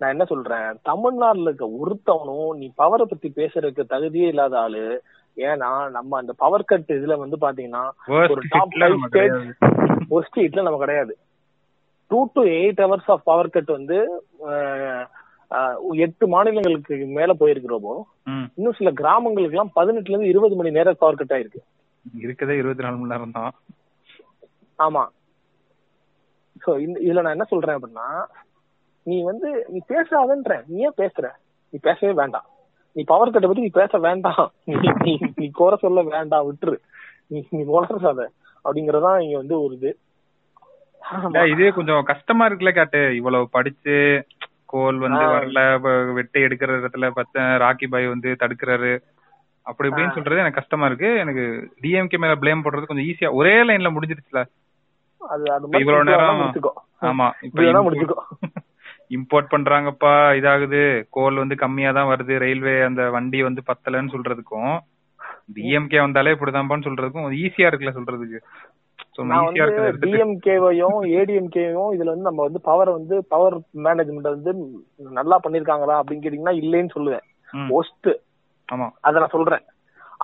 நான் என்ன சொல்றேன்? தமிழ்நாட்டுல இருக்க ஒருத்தவனும் நீ பவரை பத்தி பேசுறதுக்கு தகுதியே இல்லாத ஆளு ஏன்னா நம்ம அந்த பவர் கட் இதுல வந்து பாத்தீங்கன்னா ஒரு டாப் ஃபைவ் ஸ்டேட்ல நம்ம கிடையாது. Two to eight hours of power cut வந்து எட்டு மாநிலங்களுக்கு மேல போயிருக்கிறோமோ ம். இன்னும் சில கிராமங்களுக்கு எல்லாம் பதினெட்டுல இருந்து இருபது மணி நேரம் பவர் கட் ஆயிருக்கு. இருக்கதே இருபத்தி நாலு மணி நேரம் தான். ஆமா. சோ இதுல நான் என்ன சொல்றேன் அப்படின்னா நீ வந்து நீ பேசாதன்ற. நீ ஏன் பேசுற? நீ பேசவே வேண்டாம். நீ பவர் கட்டை பத்தி நீ பேச வேண்டாம். நீ குறை சொல்ல வேண்டாம் விட்டுரு. நீ நீ உணர்றாத. அப்படிங்கறதான் இங்க வந்து ஒரு இது. இது கொஞ்சம் கஷ்டமா இருக்குல்ல காட்டு. இவ்வளவு படிச்சு கோல் வந்து. வரல வெட்டி எடுக்கிற இடத்துல பத்த ராக்கி பாய் வந்து தடுக்கிறாரு. அப்படி இப்படின்னு சொல்றது எனக்கு கஷ்டமா இருக்கு. எனக்கு டிஎம்கே மேல ப்ளேம் போடுறது கொஞ்சம் ஈஸியா ஒரே லைன்ல முடிஞ்சிருச்சுல. இவ்வளவு நேரம் ஆமா இப்ப முடிச்சுக்கோ. இம்போர்ட் பண்றாங்கப்பா இதாகுது. கோல் வந்து கம்மியா தான் வருது. ரயில்வே அந்த வண்டி வந்து பத்தலன்னு சொல்றதுக்கும் டிஎம்கே வந்தாலே இப்படிதான்ப்பான்னு சொல்றதுக்கும் ஈஸியா இருக்குல்ல சொல்றதுக்கு. டிஎம்கேவையும் ஏடிஎம்கேவையும் இதுல வந்து நம்ம வந்து பவர் வந்து பவர் மேனேஜ்மெண்ட் வந்து நல்லா பண்ணிருக்காங்களா அப்படின்னு கேட்டீங்கன்னா இல்லைன்னு சொல்லுவேன். ஒஸ்ட் ஆமா. அத நான் சொல்றேன்.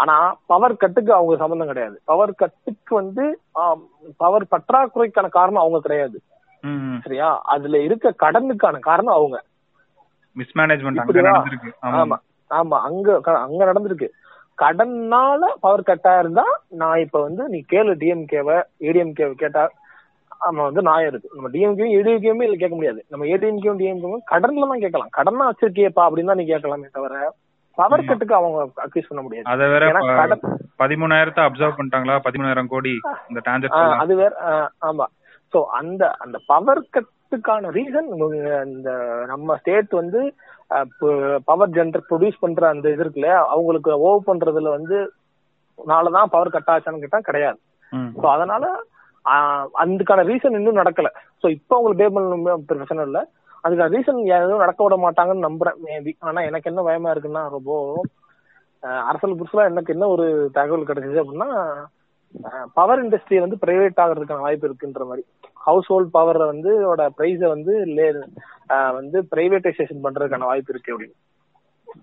ஆனா பவர் கட்டுக்கு அவங்க சம்பந்தம் கிடையாது. பவர் கட்டுக்கு வந்து பவர் பற்றாக்குறைக்கான காரணம் அவங்க கிடையாது. சரியா? அதுல இருக்க கடனுக்கான காரணம் அவங்க. மிஸ்மேனேஜ்மெண்ட் அங்க இப்படிதான். நடந்திருக்கு. ஆமா. ஆமா. அங்க அங்க நடந்திருக்கு. கடன்னால பவர் கட்டா இருந்தா நான் இப்ப வந்து நீ கேளு டிஎம்கேவ ஏடிஎம்கேவ கேட்டா நம்ம வந்து நியாயம் இருக்கு. நம்ம டிஎம்கேயும் ஏடிஎம்கேயுமே இல்ல கேட்க முடியாது. நம்ம ஏடிஎம்கேயும் டிஎம்கேயும் கடன்ல தான் கேட்கலாம். கடனா வச்சிருக்கியப்பா அப்படின்னு தான் நீ கேட்கலாமே தவிர பவர். கட்டுக்கு அவங்க அக்யூஸ் பண்ண முடியாது. அத வேற பதிமூணாயிரத்தை அப்சர்வ் பண்ணிட்டாங்களா? பதிமூணாயிரம் கோடி இந்த ஆ, டிரான்சாக்ஷன் அது வேற ஆமா. சோ அந்த அந்த பவர் கட்டுக்கான ரீசன் இந்த நம்ம ஸ்டேட் வந்து பவர் ஜென்ரேட் ப்ரொடியூஸ் பண்ற அந்த இது இருக்குல்ல அவங்களுக்கு ஓவ் பண்றதுல வந்து நாலதான் பவர் கட் ஆச்சான்னு கேட்டா கிடையாது. சோ அதனால அதுக்கான ரீசன் இன்னும் நடக்கல. சோ இப்போ உங்களுக்கு பே பண்ண பிரச்சனை இல்ல. அதுக்கான ரீசன் எதுவும் நடக்க விட மாட்டாங்கன்னு நம்புறேன் மேபி ஆனா எனக்கு என்ன பயமா இருக்குன்னா ரொம்ப ஆஹ், அரசியல் புதுசுல எனக்கு என்ன ஒரு தகவல் கிடைச்சது அப்படின்னா பவர் இண்டஸ்ட்ரி வந்து பிரைவேட் ஆகிறதுக்கான வாய்ப்பு இருக்குன்ற மாதிரி. ஹவுஸ் ஹோல்ட் பவர் வந்து பிரைஸ வந்து வந்து பிரைவேட்டைசேஷன் பண்றதுக்கான வாய்ப்பு இருக்கு அப்படின்னு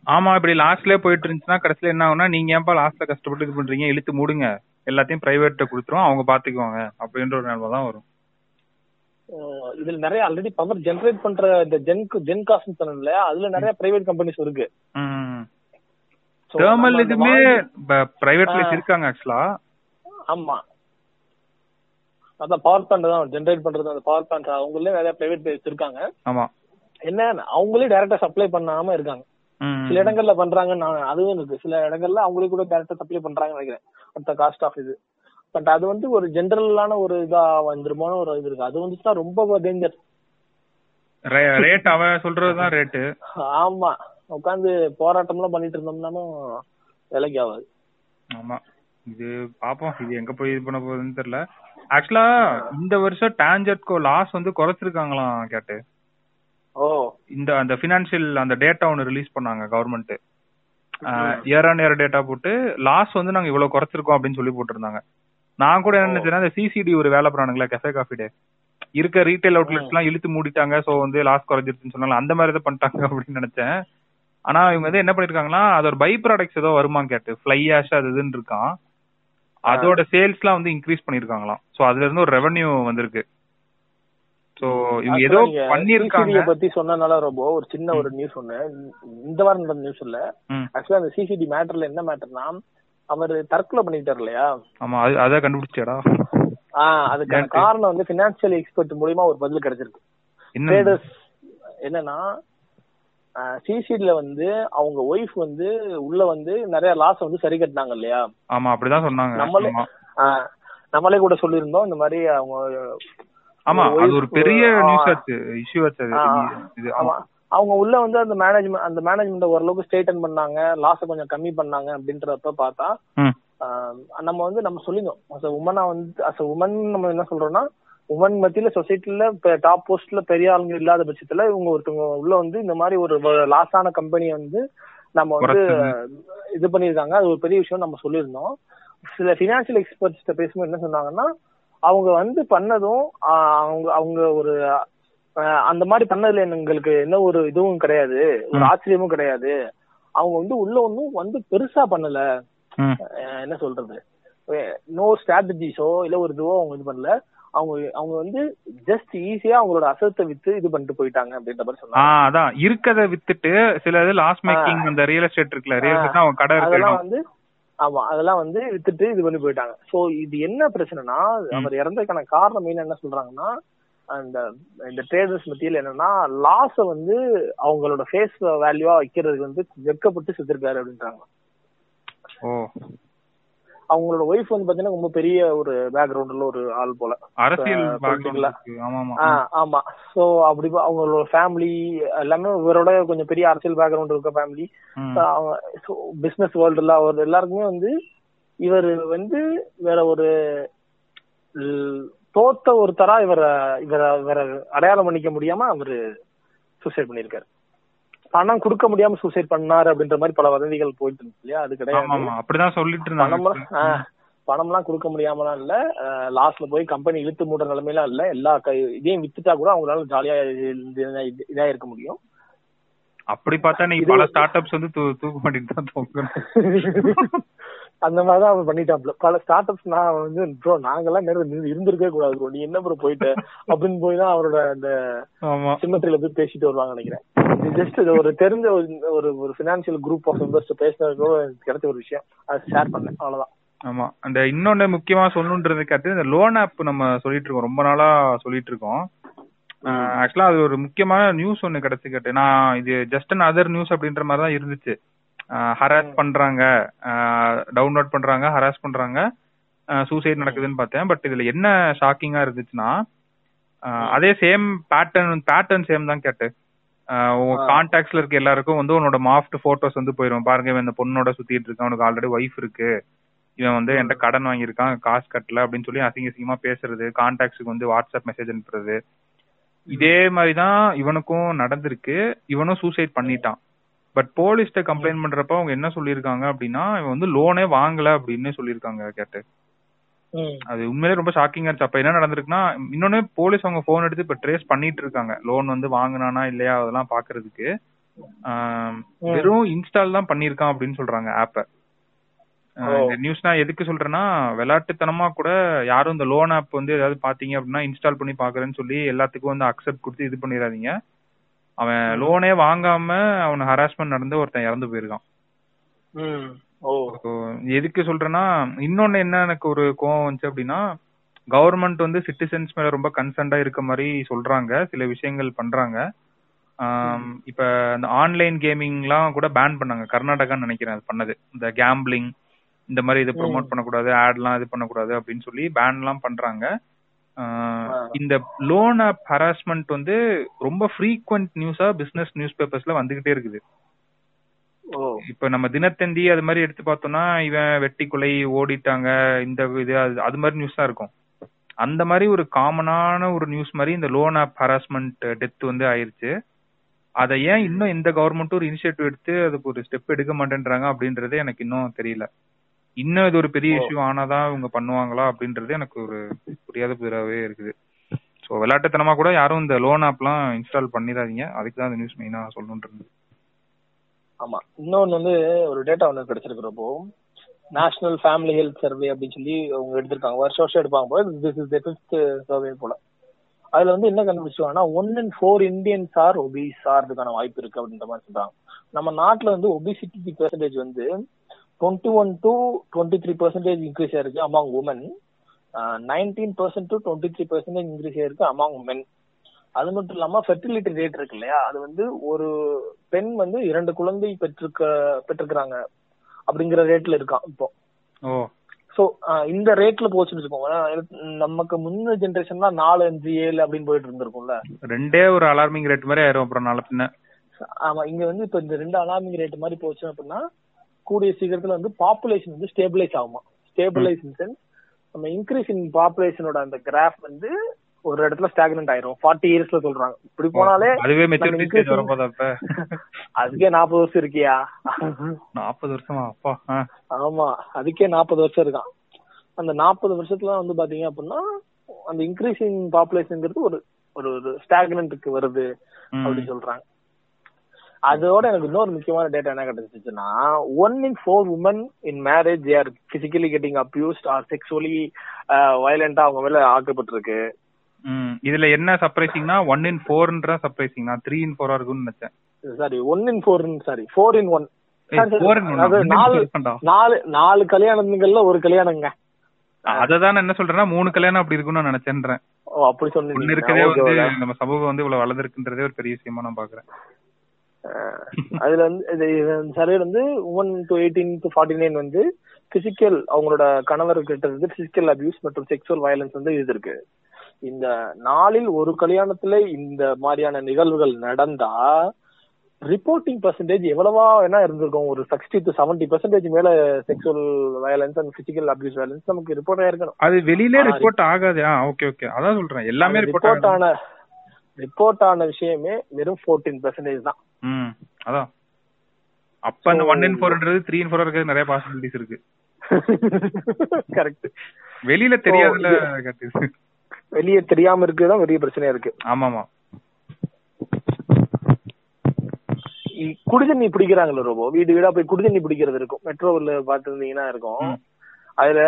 ஆமா இப்படி லாஸ்ட்லயே போயிட்டு இருந்துச்சுன்னா கடைசியில என்ன ஆகும்னா நீங்க ஏன்பா லாஸ்ட்ல கஷ்டப்பட்டு இது பண்றீங்க இழுத்து மூடுங்க. எல்லாத்தையும் பிரைவேட்ட கொடுத்துரும் அவங்க பாத்துக்குவாங்க அப்படின்ற ஒரு நிலைமை தான் வரும். இதுல நிறைய ஆல்ரெடி பவர் ஜெனரேட் பண்ற இந்த ஜென் ஜென் காஸ்ட் சொன்னேன் இல்லையா அதுல நிறைய பிரைவேட் கம்பெனிஸ் இருக்கு. தேர்மல் இதுமே வாங்கி- பிரைவேட் ஆ. பிளேஸ் இருக்காங்க ஆக்சுவலா ஆமா. அதான் பவர் பிளான்ட் தான் ஜெனரேட் பண்றது அந்த பவர் பிளான்ட் அவங்களே நிறைய பிரைவேட் பிளேஸ் இருக்காங்க ஆமா. என்ன அவங்களே டைரக்டா சப்ளை பண்ணாம இருக்காங்க. சில இடங்கள்ல பண்றாங்க நான் அதுவும் இருக்கு சில இடங்கள்ல அவங்களே கூட டைரக்டா சப்ளை பண்றாங்கன்னு நினைக்கிறேன். அந்த காஸ்ட் ஆஃப் இது. பட் அது வந்து ஒரு ஜென்ரலான ஒரு இதா வந்துருமோன்னு ஒரு இது இருக்கு. அது வந்துச்சுன்னா ரொம்ப டேஞ்சர் ரேட் அவன் சொல்றதுதான் ரேட்டு ஆமா. உட்காந்து போராட்டம்லாம் பண்ணிட்டு இருந்தோம்னாலும் விலைக்கு ஆகாது. ஆமா. இது பாப்போம். இது எங்க போய் இது பண்ண போகுதுன்னு தெரியல. ஆக்சுவலா இந்த வருஷம் டான்ஜெட்கோ லாஸ் வந்து குறைச்சிருக்காங்களாம் கேட்டு. ஓ. இந்த அந்த பினான்சியல் அந்த டேட்டா ஒன்னு ரிலீஸ் பண்ணாங்க government year on year data போட்டு லாஸ் வந்து நாங்க இவ்வளவு குறைச்சிருக்கோம் அப்படின்னு சொல்லி போட்டிருந்தாங்க. நான் கூட என்ன நினைச்சேன்னா இந்த சிசிடி ஒரு வேலை பண்ணானுங்களா கெஃபே காஃபி டே இருக்க ரீட்டைல் அவுட்லெட்ஸ் எல்லாம் இழுத்து மூடிட்டாங்க சோ வந்து லாஸ் குறைஞ்சிருச்சுன்னு சொன்னாங்க. அந்த மாதிரி தான் பண்ணிட்டாங்க அப்படின்னு நினைச்சேன். ஆனா இவங்க வந்து என்ன பண்ணிருக்காங்கன்னா அது ஒரு பை ப்ராடக்ட்ஸ் ஏதோ வருமா கேட்டு ஃபிளை ஆஷ் அது இதுன்னு இருக்கான் அதோட சேல்ஸ்லாம் வந்து இன்க்ரீஸ் பண்ணிருக்காங்களாம். சோ அதுல இருந்து ஒரு ரெவென்யூ வந்திருக்கு. சோ இவங்க ஏதோ பண்ணிருக்காங்க பத்தி சொன்னனால ரொம்ப ஒரு சின்ன ஒரு நியூஸ் ஒண்ணு. இந்த வாரம் நடந்த நியூஸ் இல்ல. ஆக்சுவலா அந்த சிசிடி மேட்டர்ல என்ன மேட்டர்னா அவர் தற்கொலை பண்ணிட்டார் இல்லையா? ஆமா அது அத கண்டுபிடிச்சேடா ஆஹ் அதுக்கான? காரணம் வந்து பினான்சியல் எக்ஸ்பர்ட் மூலியமா ஒரு பதில் கிடைச்சிருக்கு. என்னன்னா சிசிடில வந்து அவங்க ஒய்ஃப் வந்து உள்ள வந்து நிறைய லாஸ் வந்து சரி கட்டினாங்க இல்லையா? ஆமா அப்படிதான் சொன்னாங்க. நம்மளே நம்மளே கூட சொல்லியிருந்தோம் இந்த மாதிரி அவங்க ஆமா அது ஒரு பெரிய நியூஸ் ஆச்சு இஷ்யூ ஆச்சு இது ஆமா. அவங்க உள்ள வந்து அந்த மேனேஜ்மெண்ட் அந்த மேனேஜ்மெண்ட் ஓரளவுக்கு ஸ்ட்ரெயிட்டன் பண்ணாங்க லாஸ கொஞ்சம் கம்மி பண்ணாங்க அப்படின்றப்ப பார்த்தா நம்ம வந்து நம்ம சொல்லியிருந்தோம். அஸ் உமனா வந்து அஸ் உமன் நம்ம என்ன சொல்றோம்னா உமன் மத்தியில சொசைட்டில டாப் போஸ்ட்ல பெரிய ஆளுங்க இல்லாத பட்சத்துல இவங்க ஒருத்தவங்க உள்ள வந்து இந்த மாதிரி ஒரு லாஸான கம்பெனியை வந்து நம்ம வந்து இது பண்ணியிருக்காங்க. அது ஒரு பெரிய விஷயம் நம்ம சொல்லியிருந்தோம். சில பினான்சியல் எக்ஸ்பர்ட்ஸ் பேசும்போது என்ன சொன்னாங்கன்னா அவங்க வந்து பண்ணதும் அவங்க அவங்க ஒரு அந்த மாதிரி பண்ணதுல எங்களுக்கு என்ன ஒரு இதுவும் கிடையாது. ஒரு. ஆச்சரியமும் கிடையாது. அவங்க வந்து உள்ள ஒன்றும் வந்து பெருசா பண்ணல. என்ன சொல்றது? நோ ஸ்ட்ராட்டஜிஸோ இல்ல ஒரு இதுவோ அவங்க இது பண்ணல. அவங்க அவங்க வந்து ஜஸ்ட் ஈஸியா அவங்களோட அசத்தை வித்து இது பண்ணிட்டு போயிட்டாங்க அப்படின்ற மாதிரி சொன்னாங்க. அதான். இருக்கத வித்துட்டு சில இது லாஸ் மேக்கிங் அந்த ரியல் எஸ்டேட் இருக்குல்ல ரியல் எஸ்டேட் அவங்க கடை இருக்கு அதெல்லாம். வந்து ஆமா அதெல்லாம் வந்து வித்துட்டு இது பண்ணி போயிட்டாங்க. சோ இது என்ன பிரச்சனைனா அவர் இறந்ததுக்கான காரணம் மெயின் என்ன சொல்றாங்கன்னா அந்த இந்த ட்ரேடர்ஸ் மத்தியில என்னன்னா லாஸ வந்து அவங்களோட ஃபேஸ் வேல்யூவா வைக்கிறதுக்கு வந்து வெட்கப்பட்டு செத்துருக்காரு அப்படின்றாங்க. ஓ. அவங்களோட ஒய்ஃப் வந்து பாத்தீங்கன்னா ரொம்ப பெரிய ஒரு பேக்ரவுண்ட்ல ஒரு ஆள் போல. அரசியல். ஆமா சோ அப்படி அவங்களோட ஃபேமிலி எல்லாமே இவரோட கொஞ்சம் பெரிய அரசியல் பேக்ரவுண்ட் இருக்க ஃபேமிலி. பிசினஸ் வேர்ல்டுல அவர் எல்லாருக்குமே வந்து இவர் வந்து வேற ஒரு தோத்த ஒருத்தரா இவரை இவரை இவரை அடையாளம் பண்ணிக்க முடியாம அவரு சூசைட் பண்ணிருக்காரு. பணம் கொடுக்க முடியாம சூசைட் பண்ணாரு அப்படின்ற மாதிரி பல வதந்திகள் போயிட்டு இருந்துச்சு இல்லையா? அது கிடையாது. அப்படிதான் சொல்லிட்டு பணம் இருந்தாங்க பணம்லாம் கொடுக்க முடியாமலாம் இல்ல. லாஸ்ட்ல போய் கம்பெனி இழுத்து மூடுற நிலைமையில இல்ல. எல்லா இதையும் வித்துட்டா கூட அவங்களால ஜாலியா இதா இருக்க முடியும். அப்படி பார்த்தா நீ இது பல ஸ்டார்ட் அப்ஸ் வந்து தூக்கு மாட்டிட்டு தான் அந்த மாதிரிதான் அவன் பண்ணிட்டாப்ல. பல ஸ்டார்ட் அப்ஸ் நான் வந்து ப்ரோ நாங்கெல்லாம் நேரம் இருந்திருக்கவே கூடாது ப்ரோ நீ என்ன ப்ரோ போயிட்ட? அப்படின்னு போய் தான் அவரோட அந்த சிமெட்ரியில போய் பேசிட்டு வருவாங்க நினைக்கிறேன். ஜஸ்ட் இது ஒரு தெரிஞ்ச ஒரு- ஒரு ஒரு பினான்சியல் குரூப் ஆஃப் மெம்பர்ஸ் பேசினதுக்கோ கிடைச்ச ஒரு விஷயம். அதை ஷேர் பண்ணேன். அவ்வளவுதான். ஆமா. அந்த இன்னொன்னு முக்கியமா சொல்லணுன்றது கேட்டு இந்த லோன் ஆப் நம்ம சொல்லிட்டு இருக்கோம். ரொம்ப நாளா சொல்லிட்டு இருக்கோம். ஆக்சுவலா அது ஒரு முக்கியமான நியூஸ் ஒன்னு கிடைச்சு கேட்டு நான் இது ஜஸ்ட் அன் அதர் நியூஸ் அப்படின்ற மாதிரி தான் இருந்துச்சு. ஹராஸ் பண்றாங்க. டவுன்லோட் பண்றாங்க ஹராஸ் பண்றாங்க. சூசைட் நடக்குதுன்னு பார்த்தேன். பட் இதுல என்ன ஷாக்கிங்கா இருந்துச்சுன்னா அதே சேம் பேட்டர்ன் பேட்டர்ன் சேம் தான் கேட்டு உங்க கான்டாக்ட்ஸ்ல இருக்க எல்லாருக்கும் வந்து உன்னோட மாஃப்ட் போட்டோஸ் வந்து போயிரும். பாருங்க இவன் இந்த பொண்ணோட சுத்திட்டு இருக்கான். உனக்கு ஆல்ரெடி ஒய்ஃப் இருக்கு. இவன் வந்து என்கிட்ட கடன் வாங்கியிருக்கான். காசு கட்டல அப்படின்னு சொல்லி அசிங்க அசிங்கமா பேசுறது. கான்டாக்ட்ஸுக்கு வந்து வாட்ஸ்அப் மெசேஜ் அனுப்புறது. இதே மாதிரிதான் இவனுக்கும் நடந்திருக்கு. இவனும் சூசைட் பண்ணிட்டான். பட் போலீஸ்ட கம்ப்ளைண்ட் பண்றப்ப அவங்க என்ன சொல்லியிருக்காங்க அப்படின்னா இவன் வந்து லோனே வாங்கல அப்படின்னு சொல்லியிருக்காங்க கேட்டு. அது உண்மையிலே ரொம்ப ஷாக்கிங்கா இருந்துச்சு. அப்ப என்ன நடந்திருக்குன்னா இன்னொன்னு போலீஸ் அவங்க போன் எடுத்து இப்ப ட்ரேஸ் பண்ணிட்டு இருக்காங்க. லோன் வந்து வாங்கினானா இல்லையா அதெல்லாம் பாக்குறதுக்கு. வெறும் இன்ஸ்டால் தான் பண்ணிருக்கான் அப்படின்னு சொல்றாங்க ஆப்ப இந்த நியூஸ் நான் எதுக்கு சொல்றேன்னா விளையாட்டுத்தனமா கூட யாரும் இந்த லோன் ஆப் வந்து ஏதாவது பாத்தீங்க அப்படின்னா இன்ஸ்டால் பண்ணி பாக்குறேன்னு சொல்லி எல்லாத்துக்கும் வந்து அக்செப்ட் கொடுத்து இது பண்ணிடாதீங்க. அவன் லோனே வாங்காம அவன ஹராஸ்மெண்ட் நடந்து ஒருத்தன் இறந்து போயிருக்கான். எதுக்கு சொல்றேன்னா இன்னொன்னு என்ன எனக்கு ஒரு கோவம் வந்துச்சு அப்படின்னா கவர்மெண்ட் வந்து சிட்டிசன்ஸ் மேல ரொம்ப கன்சர்ன்டா இருக்க மாதிரி சொல்றாங்க சில விஷயங்கள் பண்றாங்க. இப்ப இந்த ஆன்லைன் கேமிங்லாம் கூட பேன் பண்ணாங்க. கர்நாடகான்னு நினைக்கிறேன் அது பண்ணது. இந்த கேம்பிளிங் இந்த மாதிரி இதை ப்ரொமோட் பண்ணக்கூடாது ஆட்லாம் இது பண்ணக்கூடாது அப்படின்னு சொல்லி பேன் எல்லாம் பண்றாங்க. இந்த லோன் ஆப் ஹராஸ்மெண்ட் வந்து ரொம்ப ஃப்ரீக்வெண்ட் நியூஸா பிசினஸ் நியூஸ் பேப்பர்ஸ்ல வந்துகிட்டே இருக்குது. இப்ப நம்ம தினத்தந்தி அது மாதிரி எடுத்து பார்த்தோம்னா இவன் வெட்டி கொலை ஓடிட்டாங்க இந்த இது அது மாதிரி நியூஸ் தான் இருக்கும். அந்த மாதிரி ஒரு காமனான ஒரு நியூஸ் மாதிரி இந்த லோன் ஆப் ஹராஸ்மெண்ட் டெத் வந்து ஆயிருச்சு. அதை ஏன் இன்னும் எந்த கவர்மெண்ட்டும் ஒரு இனிஷியேட்டிவ் எடுத்து அதுக்கு ஒரு ஸ்டெப் எடுக்க மாட்டேன்றாங்க அப்படின்றது எனக்கு இன்னும் தெரியல. இன்னும் இது ஒரு பெரிய இஷ்யூ ஆனாதான் இவங்க பண்ணுவாங்களா அப்படின்றது எனக்கு ஒரு புரியாத புதிராவே இருக்குது. ஸோ விளையாட்டுத்தனமா கூட யாரும் இந்த லோன் ஆப்லாம் இன்ஸ்டால் பண்ணிடாதீங்க. அதுக்கு தான் இந்த நியூஸ் மெயினா சொல்லணுன்றது ஆமா. இன்னொன்னு வந்து ஒரு டேட்டா ஒன்று கிடைச்சிருக்கிறப்போ நேஷனல் ஃபேமிலி ஹெல்த் சர்வே அப்படின்னு சொல்லி அவங்க எடுத்திருக்காங்க. வருஷம் வருஷம் எடுப்பாங்க போல. திஸ் இஸ் ஃபிஃப்த் சர்வே போல. அதுல வந்து என்ன கண்டுபிடிச்சாங்கன்னா one in four Indians are obese ஆறதுக்கான வாய்ப்பு இருக்கு அப்படின்ற மாதிரி சொல்றாங்க. நம்ம நாட்டுல வந்து ஒபிசிட்டி பெர்சன்டேஜ் வந்து twenty one to twenty three percentage increase ஆயிருக்கு among women nineteen percent to twenty three percentage increase ஆயிருக்கு அமாங் மென் அது மட்டும் இல்லாம ஃபெர்டிலிட்டி ரேட் இருக்கு இல்லையா? அது வந்து ஒரு பெண் வந்து இரண்டு குழந்தை பெற்றிருக்க பெற்றிருக்கிறாங்க அப்படிங்கிற ரேட்ல இருக்கான் இப்போ. சோ இந்த ரேட்ல போச்சுன்னு வச்சுக்கோங்க நமக்கு முன்ன ஜென்ரேஷன்லாம் நாலு அஞ்சு ஏழு அப்படின்னு போயிட்டு இருந்திருக்கும்ல. ரெண்டே ஒரு அலார்மிங் ரேட் மாதிரி ஆயிரும் அப்புறம் நாளை பின்ன. ஆமா இங்க வந்து இப்ப இந்த ரெண்டு அலார்மிங் ரேட் மாதிரி போச்சு அப்படின்னா கூடிய சீக்கிரத்துல வந்து பாப்புலேஷன் வந்து ஸ்டேபிளைஸ் ஆகுமா? ஸ்டேபிளைஸ் சென்ஸ் நம்ம இன்க்ரீஸ் இன் பாப்புலேஷனோட அந்த கிராஃப் வந்து ஒரு இடத்துல ஸ்டாக்னன்ட் ஆயிரும். ஃபார்ட்டி இயர்ஸ்ல சொல்றாங்க. இப்படி போனாலே அதுவே அதுக்கே நாற்பது வருஷம் இருக்கியா? நாற்பது வருஷமா? அப்பா ஆமா அதுக்கே நாற்பது வருஷம் இருக்கான். அந்த நாற்பது வருஷத்துல வந்து பாத்தீங்க அப்படின்னா அந்த இன்க்ரீசிங் பாப்புலேஷன்ங்கிறது ஒரு ஒரு ஸ்டாக்னன்ட்டுக்கு வருது அப்படின்னு சொல்றாங்க. அதோட எனக்கு இன்னொரு முக்கியமான டேட்டா என்ன கிடைச்சிச்சுன்னா one in four women in marriage are physically getting abused or sexually வயலண்டா அவங்க மேல ஆக்கப்பட்டிருக்கு. இதுல என்ன சர்ப்ரைசிங்னா ஒன் இன் ஃபோர்ன்ற சர்ப்ரைசிங் நான் த்ரீ இன் ஃபோரா இருக்கும்னு நினைச்சேன். Sorry one in four sorry four in one நாலு நாலு கல்யாணங்கள்ல ஒரு கல்யாணங்க. அததான் என்ன சொல்றேன்னா மூணு கல்யாணம் அப்படி இருக்கும்னு நினைச்சேன்றேன். ஓ அப்படி சொன்னீங்க. நம்ம சமூகம் வந்து இவ்வளவு வளர்ந்துருக்குன்றதே ஒரு பெரிய விஷயமா நான் பாக்குறேன். அதுல வந்து இது சர்வே வந்து women to eighteen to forty nine வந்து பிசிக்கல் அவங்களோட கணவர் கிட்ட இருந்து பிசிக்கல் அபியூஸ் மற்றும் செக்ஷுவல் வயலன்ஸ் வந்து இருக்கு இந்த நாளில் ஒரு கல்யாணத்துல இந்த மாதிரியான நிகழ்வுகள் நடந்தா ரிப்போர்ட்டிங் பர்சன்டேஜ் எவ்வளவா வேணா இருந்திருக்கும். ஒரு சிக்ஸ்டி டு செவன்டி பர்சன்டேஜ் மேல sexual violence and physical abuse violence நமக்கு ரிப்போர்ட் ஆயிருக்கணும் அது வெளியிலே ரிப்போர்ட் ஆகாது. ஓகே ஓகே அதான் சொல்றேன். எல்லாமே ரிப்போர்ட் ஆன ரிப்போர்ட் ஆன விஷயமே வெறும் ஃபோர்டீன் பெர்சன்டேஜ் தான். ம் அதான். அப்ப அந்த ஒன் இன் ஃபோர்ன்றது த்ரீ இன் ஃபோர் இருக்கிறது நிறைய பாசிபிலிட்டிஸ் இருக்கு. கரெக்ட் வெளியில தெரியாதுல வெளியே தெரியாம இருக்குதான் பெரிய பிரச்சனையா இருக்கு. ஆமாமா. குடிதண்ணி பிடிக்கிறாங்கல்ல ரோபோ. வீடு வீடா போய் குடிதண்ணி பிடிக்கிறது இருக்கும். மெட்ரோவில் பார்த்துருந்தீங்கன்னா இருக்கும். அதுல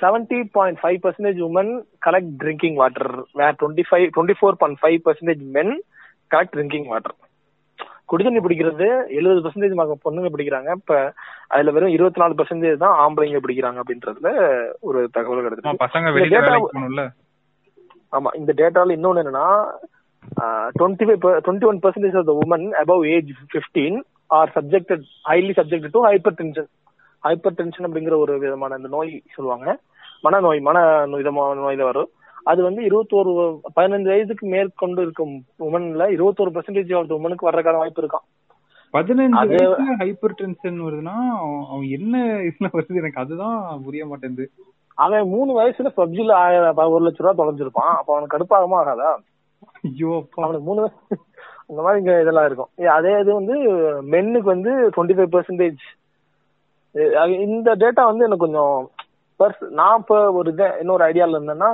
seventy point five percentage women collect drinking water where twenty five twenty four point five percentage men collect drinking water குடிதண்ணி பிடிக்கிறது எழுபது பர்சன்டேஜ் பொண்ணுங்க பிடிக்கிறாங்க. இப்ப அதுல வெறும் இருபத்தி நாலு பர்சன்டேஜ் தான் ஆம்பளைங்க பிடிக்கிறாங்க அப்படின்றதுல ஒரு தகவல் கிடைச்சிருக்கு. ஆமா இந்த டேட்டால இன்னொன்னு என்னன்னா twenty five twenty one percentage of the women above age fifteen are subjected highly subjected to hypertension hypertension அப்படிங்கிற ஒரு விதமான அந்த நோய் சொல்லுவாங்க. மனநோய் மன விதமான நோய் தான் வரும். அது வந்து இருபத்தோரு பதினஞ்சு வயதுக்கு மேற்கொண்டு இருக்கும் உமன்ல இருபத்தோரு பர்சன்டேஜ் ஆஃப் உமனுக்கு வர்றதுக்கான வாய்ப்பு இருக்கான் பதினஞ்சு ஹைப்பர் டென்ஷன் வருதுன்னா அவன் என்ன இதுல வருது எனக்கு அதுதான் புரிய மாட்டேங்குது. அவன் மூணு வயசுல பப்ஜில ஒரு லட்ச ரூபா தொலைஞ்சிருப்பான். அப்ப அவனுக்கு கடுப்பாகமா ஆகாதா? ஐயோ அவனுக்கு மூணு வயசு அந்த மாதிரி இங்க இதெல்லாம் இருக்கும். அதே இது வந்து மென்னுக்கு வந்து டுவெண்ட்டி ஃபைவ் பர்சன்டேஜ் இந்த டேட்டா வந்து எனக்கு கொஞ்சம் பர்ஸ் நான் இப்ப ஒரு இது இன்னொரு ஐடியால இருந்தேன்னா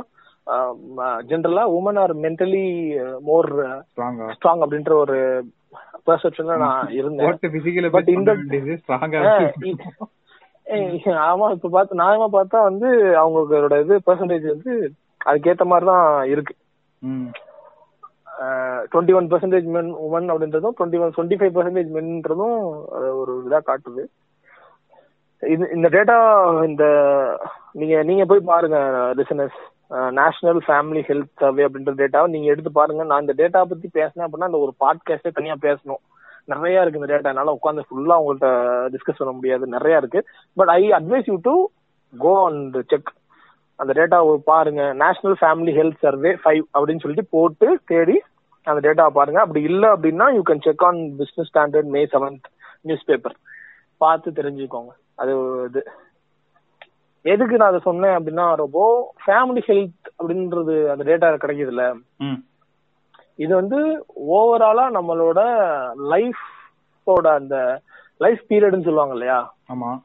ஜென்ரலா women are mentally more strong அப்படின்ற ஒரு பெர்செப்ஷன்ல நான் இருந்தேன். But இந்த- ஆமா இப்ப பார்த்து நியாயமா பார்த்தா வந்து அவங்களோட இது பெர்சன்டேஜ் வந்து அதுக்கேத்த மாதிரி தான் இருக்கு. Twenty one percentage men women அப்படின்றதும் twenty one twenty five percentage மென்ன்றதும் ஒரு இதா காட்டுது. இது இந்த டேட்டா இந்த நீங்க நீங்க போய் பாருங்க listeners national family health survey அப்படின்ற டேட்டாவை நீங்க எடுத்து பாருங்க. நான் இந்த டேட்டா பத்தி பேசினேன் அப்படின்னா அந்த ஒரு பாட்காஸ்டே தனியா பேசணும். நிறைய இருக்கு இந்த டேட்டா என்னால உட்காந்து ஃபுல்லா உங்கள்ட்ட டிஸ்கஸ் பண்ண முடியாது. நிறைய இருக்கு. But I advise you to go and check அந்த டேட்டா பாருங்க. National family health survey five அப்படின்னு சொல்லிட்டு போட்டு தேடி அந்த டேட்டாவை பாருங்க. அப்படி இல்லை அப்படின்னா you can check on business standard May seventh newspaper பார்த்து தெரிஞ்சுக்கோங்க. அது இது. எதுக்கு நான் அதை சொன்னேன் அப்படின்னா ரொம்ப ஃபேமிலி ஹெல்த் அப்படின்றது அந்த டேட்டா கிடைக்குதுல்ல. இது வந்து ஓவராலா நம்மளோட லைஃபோட அந்த லைஃப் பீரியட்னு சொல்லுவாங்க இல்லையா? ஆமா.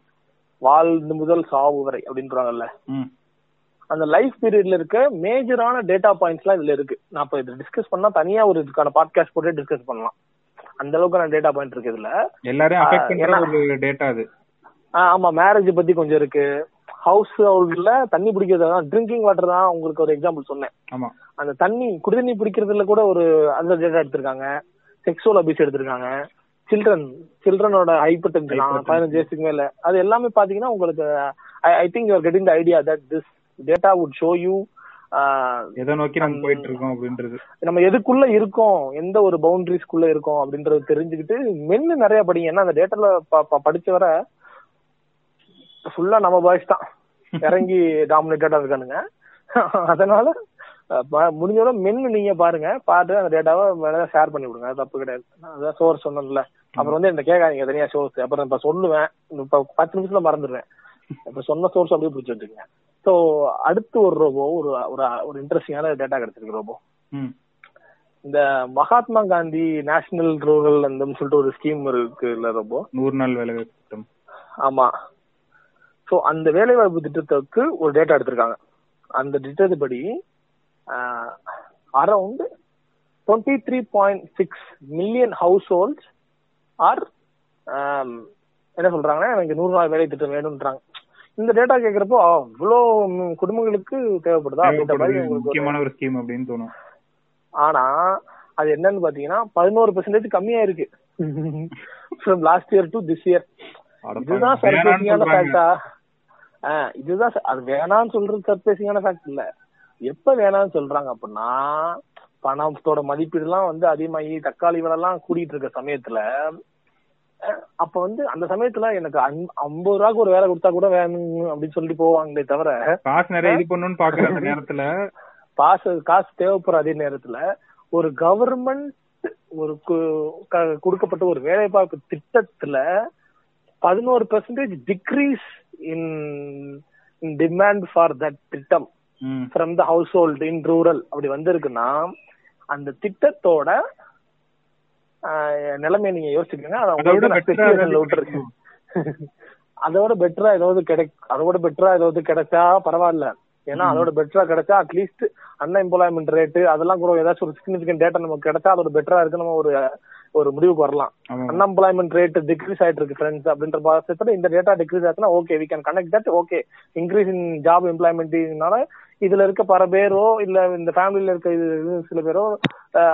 வாழ்ந்து முதல் சாவு வரை அப்படின்றாங்கல்ல. அந்த லைஃப் பீரியட்ல இருக்க மேஜரான டேட்டா பாயிண்ட்ஸ்லாம் இதுல இருக்கு. நான் இப்ப இதை டிஸ்கஸ் பண்ணா தனியா ஒரு இதுக்கான பாட்காஸ்ட் போட்டு டிஸ்கஸ் பண்ணலாம். அந்த அளவுக்கான டேட்டா பாயிண்ட் இருக்கு இதுல. எல்லாரையும் அஃபெக்ட் ஆ, பண்ற ஏன்னா- ஒரு டேட்டா அது. ஆமா மேரேஜ் பத்தி கொஞ்சம் இருக்கு. ஹவுஸ் ஹோல்ட்ல தண்ணி பிடிக்கிறது தான் ட்ரிங்கிங் வாட்டர் தான் உங்களுக்கு ஒரு எக்ஸாம்பிள் சொன்னேன். ஆமா. அந்த தண்ணி குடிதண்ணி பிடிக்கிறதுல கூட ஒரு அந்த டேட்டா எடுத்திருக்காங்க. செக்ஸுவல் அபியூஸ் எடுத்திருக்காங்க. சில்ட்ரன் சில்ட்ரனோட ஹைப்பர் டென்ஷன். பதினஞ்சு வயசுக்கு மேல. அது எல்லாமே பாத்தீங்கன்னா உங்களுக்கு I think you're getting the idea that this data would show you எதை நோக்கி நம்ம போயிட்டு இருக்கோம் அப்படின்றது. நம்ம எதுக்குள்ள இருக்கோம்? எந்த ஒரு பவுண்டரிஸ்க்குள்ள இருக்கோம்? அப்படின்றது தெரிஞ்சுக்கிட்டு மென்னு நிறைய படிங்க. ஏன்னா அந்த டேட்டால படிச்ச வர ஃபுல்லா நம்ம பாய்ஸ் தான். இறங்கி டாமினேட்டடா இருக்கானுங்க. அதனால முடிஞ்சவரை மென்னு நீங்க பாருங்க. பார்த்து அந்த டேட்டாவை வேணா ஷேர் பண்ணி விடுங்க. தப்பு கிடையாது. அதான் சோர்ஸ் சொன்னேன்ல. அப்புறம் வந்து இந்த கேட்காதீங்க. தனியா சோர்ஸ் அப்புறம் இப்ப சொல்லுவேன். இப்ப பத்து நிமிஷத்துல மறந்துடுவேன். இப்ப சொன்ன சோர்ஸ் அப்படியே பிடிச்சி வச்சுக்கோங்க. சோ அடுத்து ஒரு ரோபோ ஒரு ஒரு இன்ட்ரெஸ்டிங்கான டேட்டா கிடைச்சிருக்கு ரோபோ இந்த மகாத்மா காந்தி நேஷனல் ரூரல் அந்த சொல்லிட்டு ஒரு ஸ்கீம் இருக்கு இல்ல ரொம்ப நூறு நாள் வேலை திட்டம். ஆமா. சோ அந்த வேலைவாய்ப்பு திட்டத்துக்கு ஒரு டேட்டா எடுத்திருக்காங்க. அந்த திட்டத்துப்படி around twenty three point six million households are என்ன சொல்றாங்கன்னா எனக்கு நூறு நாள் வேலை திட்டம் வேணும்ன்றாங்க. இந்த டேட்டா கேக்குறப்போ அவ்வளோ குடும்பங்களுக்கு தேவைப்படுதா அப்படின்ற மாதிரி முக்கியமான ஒரு ஸ்கீம் அப்படின்னு தோணும். ஆனா அது என்னன்னு பாத்தீங்கன்னா பதினோரு பெர்சன்டேஜ் கம்மியா இருக்கு from last year to this year இதுதான் சொல்றாங்க. ஃபேக்டா இதுதான் அது வேணாம்னு சொல்றது சர்ப்ரைசிங்கான ஃபேக்ட் இல்ல. எப்ப வேணாம்னு சொல்றாங்க அப்படின்னா பணத்தோட மதிப்பீடுலாம் வந்து அதிகமாகி தக்காளி விலைலாம் கூடிட்டு இருக்க சமயத்துல அப்ப வந்து அந்த சமயத்துல எனக்கு ஐம்- ஐம்பது ரூபாய்க்கு ஒரு வேலை கொடுத்தா கூட வேணும் அப்படின்னு சொல்லிட்டு போவாங்களே தவிர காசு நிறைய இது பண்ணணும்னு பாக்குற நேரத்துல. காசு காசு தேவைப்படுற அதே நேரத்துல ஒரு கவர்மெண்ட் ஒரு கொடுக்கப்பட்ட ஒரு வேலைவாய்ப்பு திட்டத்துல பதினோரு percentage decrease in demand for that திட்டம் from the household in rural அப்படி வந்திருக்குன்னா அந்த திட்டத்தோட நிலைமையை நீங்க யோசிச்சுக்கோங்க. அதை அதோட பெட்டரா ஏதாவது கிடைக் அதோட பெட்டரா ஏதாவது கிடைச்சா பரவாயில்ல. ஏன்னா அதோட பெட்டரா கிடைச்சா அட்லீஸ்ட் அன்எம்ப்ளாய்மெண்ட் ரேட்டு அதெல்லாம் கூட ஏதாச்சும் ஒரு சிக்னிபிகன்ட் டேட்டா நமக்கு கிடைச்சா அதோட பெட்டரா இருக்கு. நம்ம ஒரு ஒரு முடிவுக்கு வரலாம். அன்எம்ப்ளாய்மெண்ட் ரேட் டிக்ரீஸ் ஆயிட்டு இருக்கு ஃப்ரெண்ட்ஸ் அப்படின்ற பட்சத்துல இந்த டேட்டா டிக்ரீஸ் ஆச்சுன்னா okay we can connect that okay increase in job எம்ப்ளாய்மெண்ட்னால இதுல இருக்க பல பேரோ இல்ல இந்த ஃபேமிலியில இருக்க இது சில பேரோ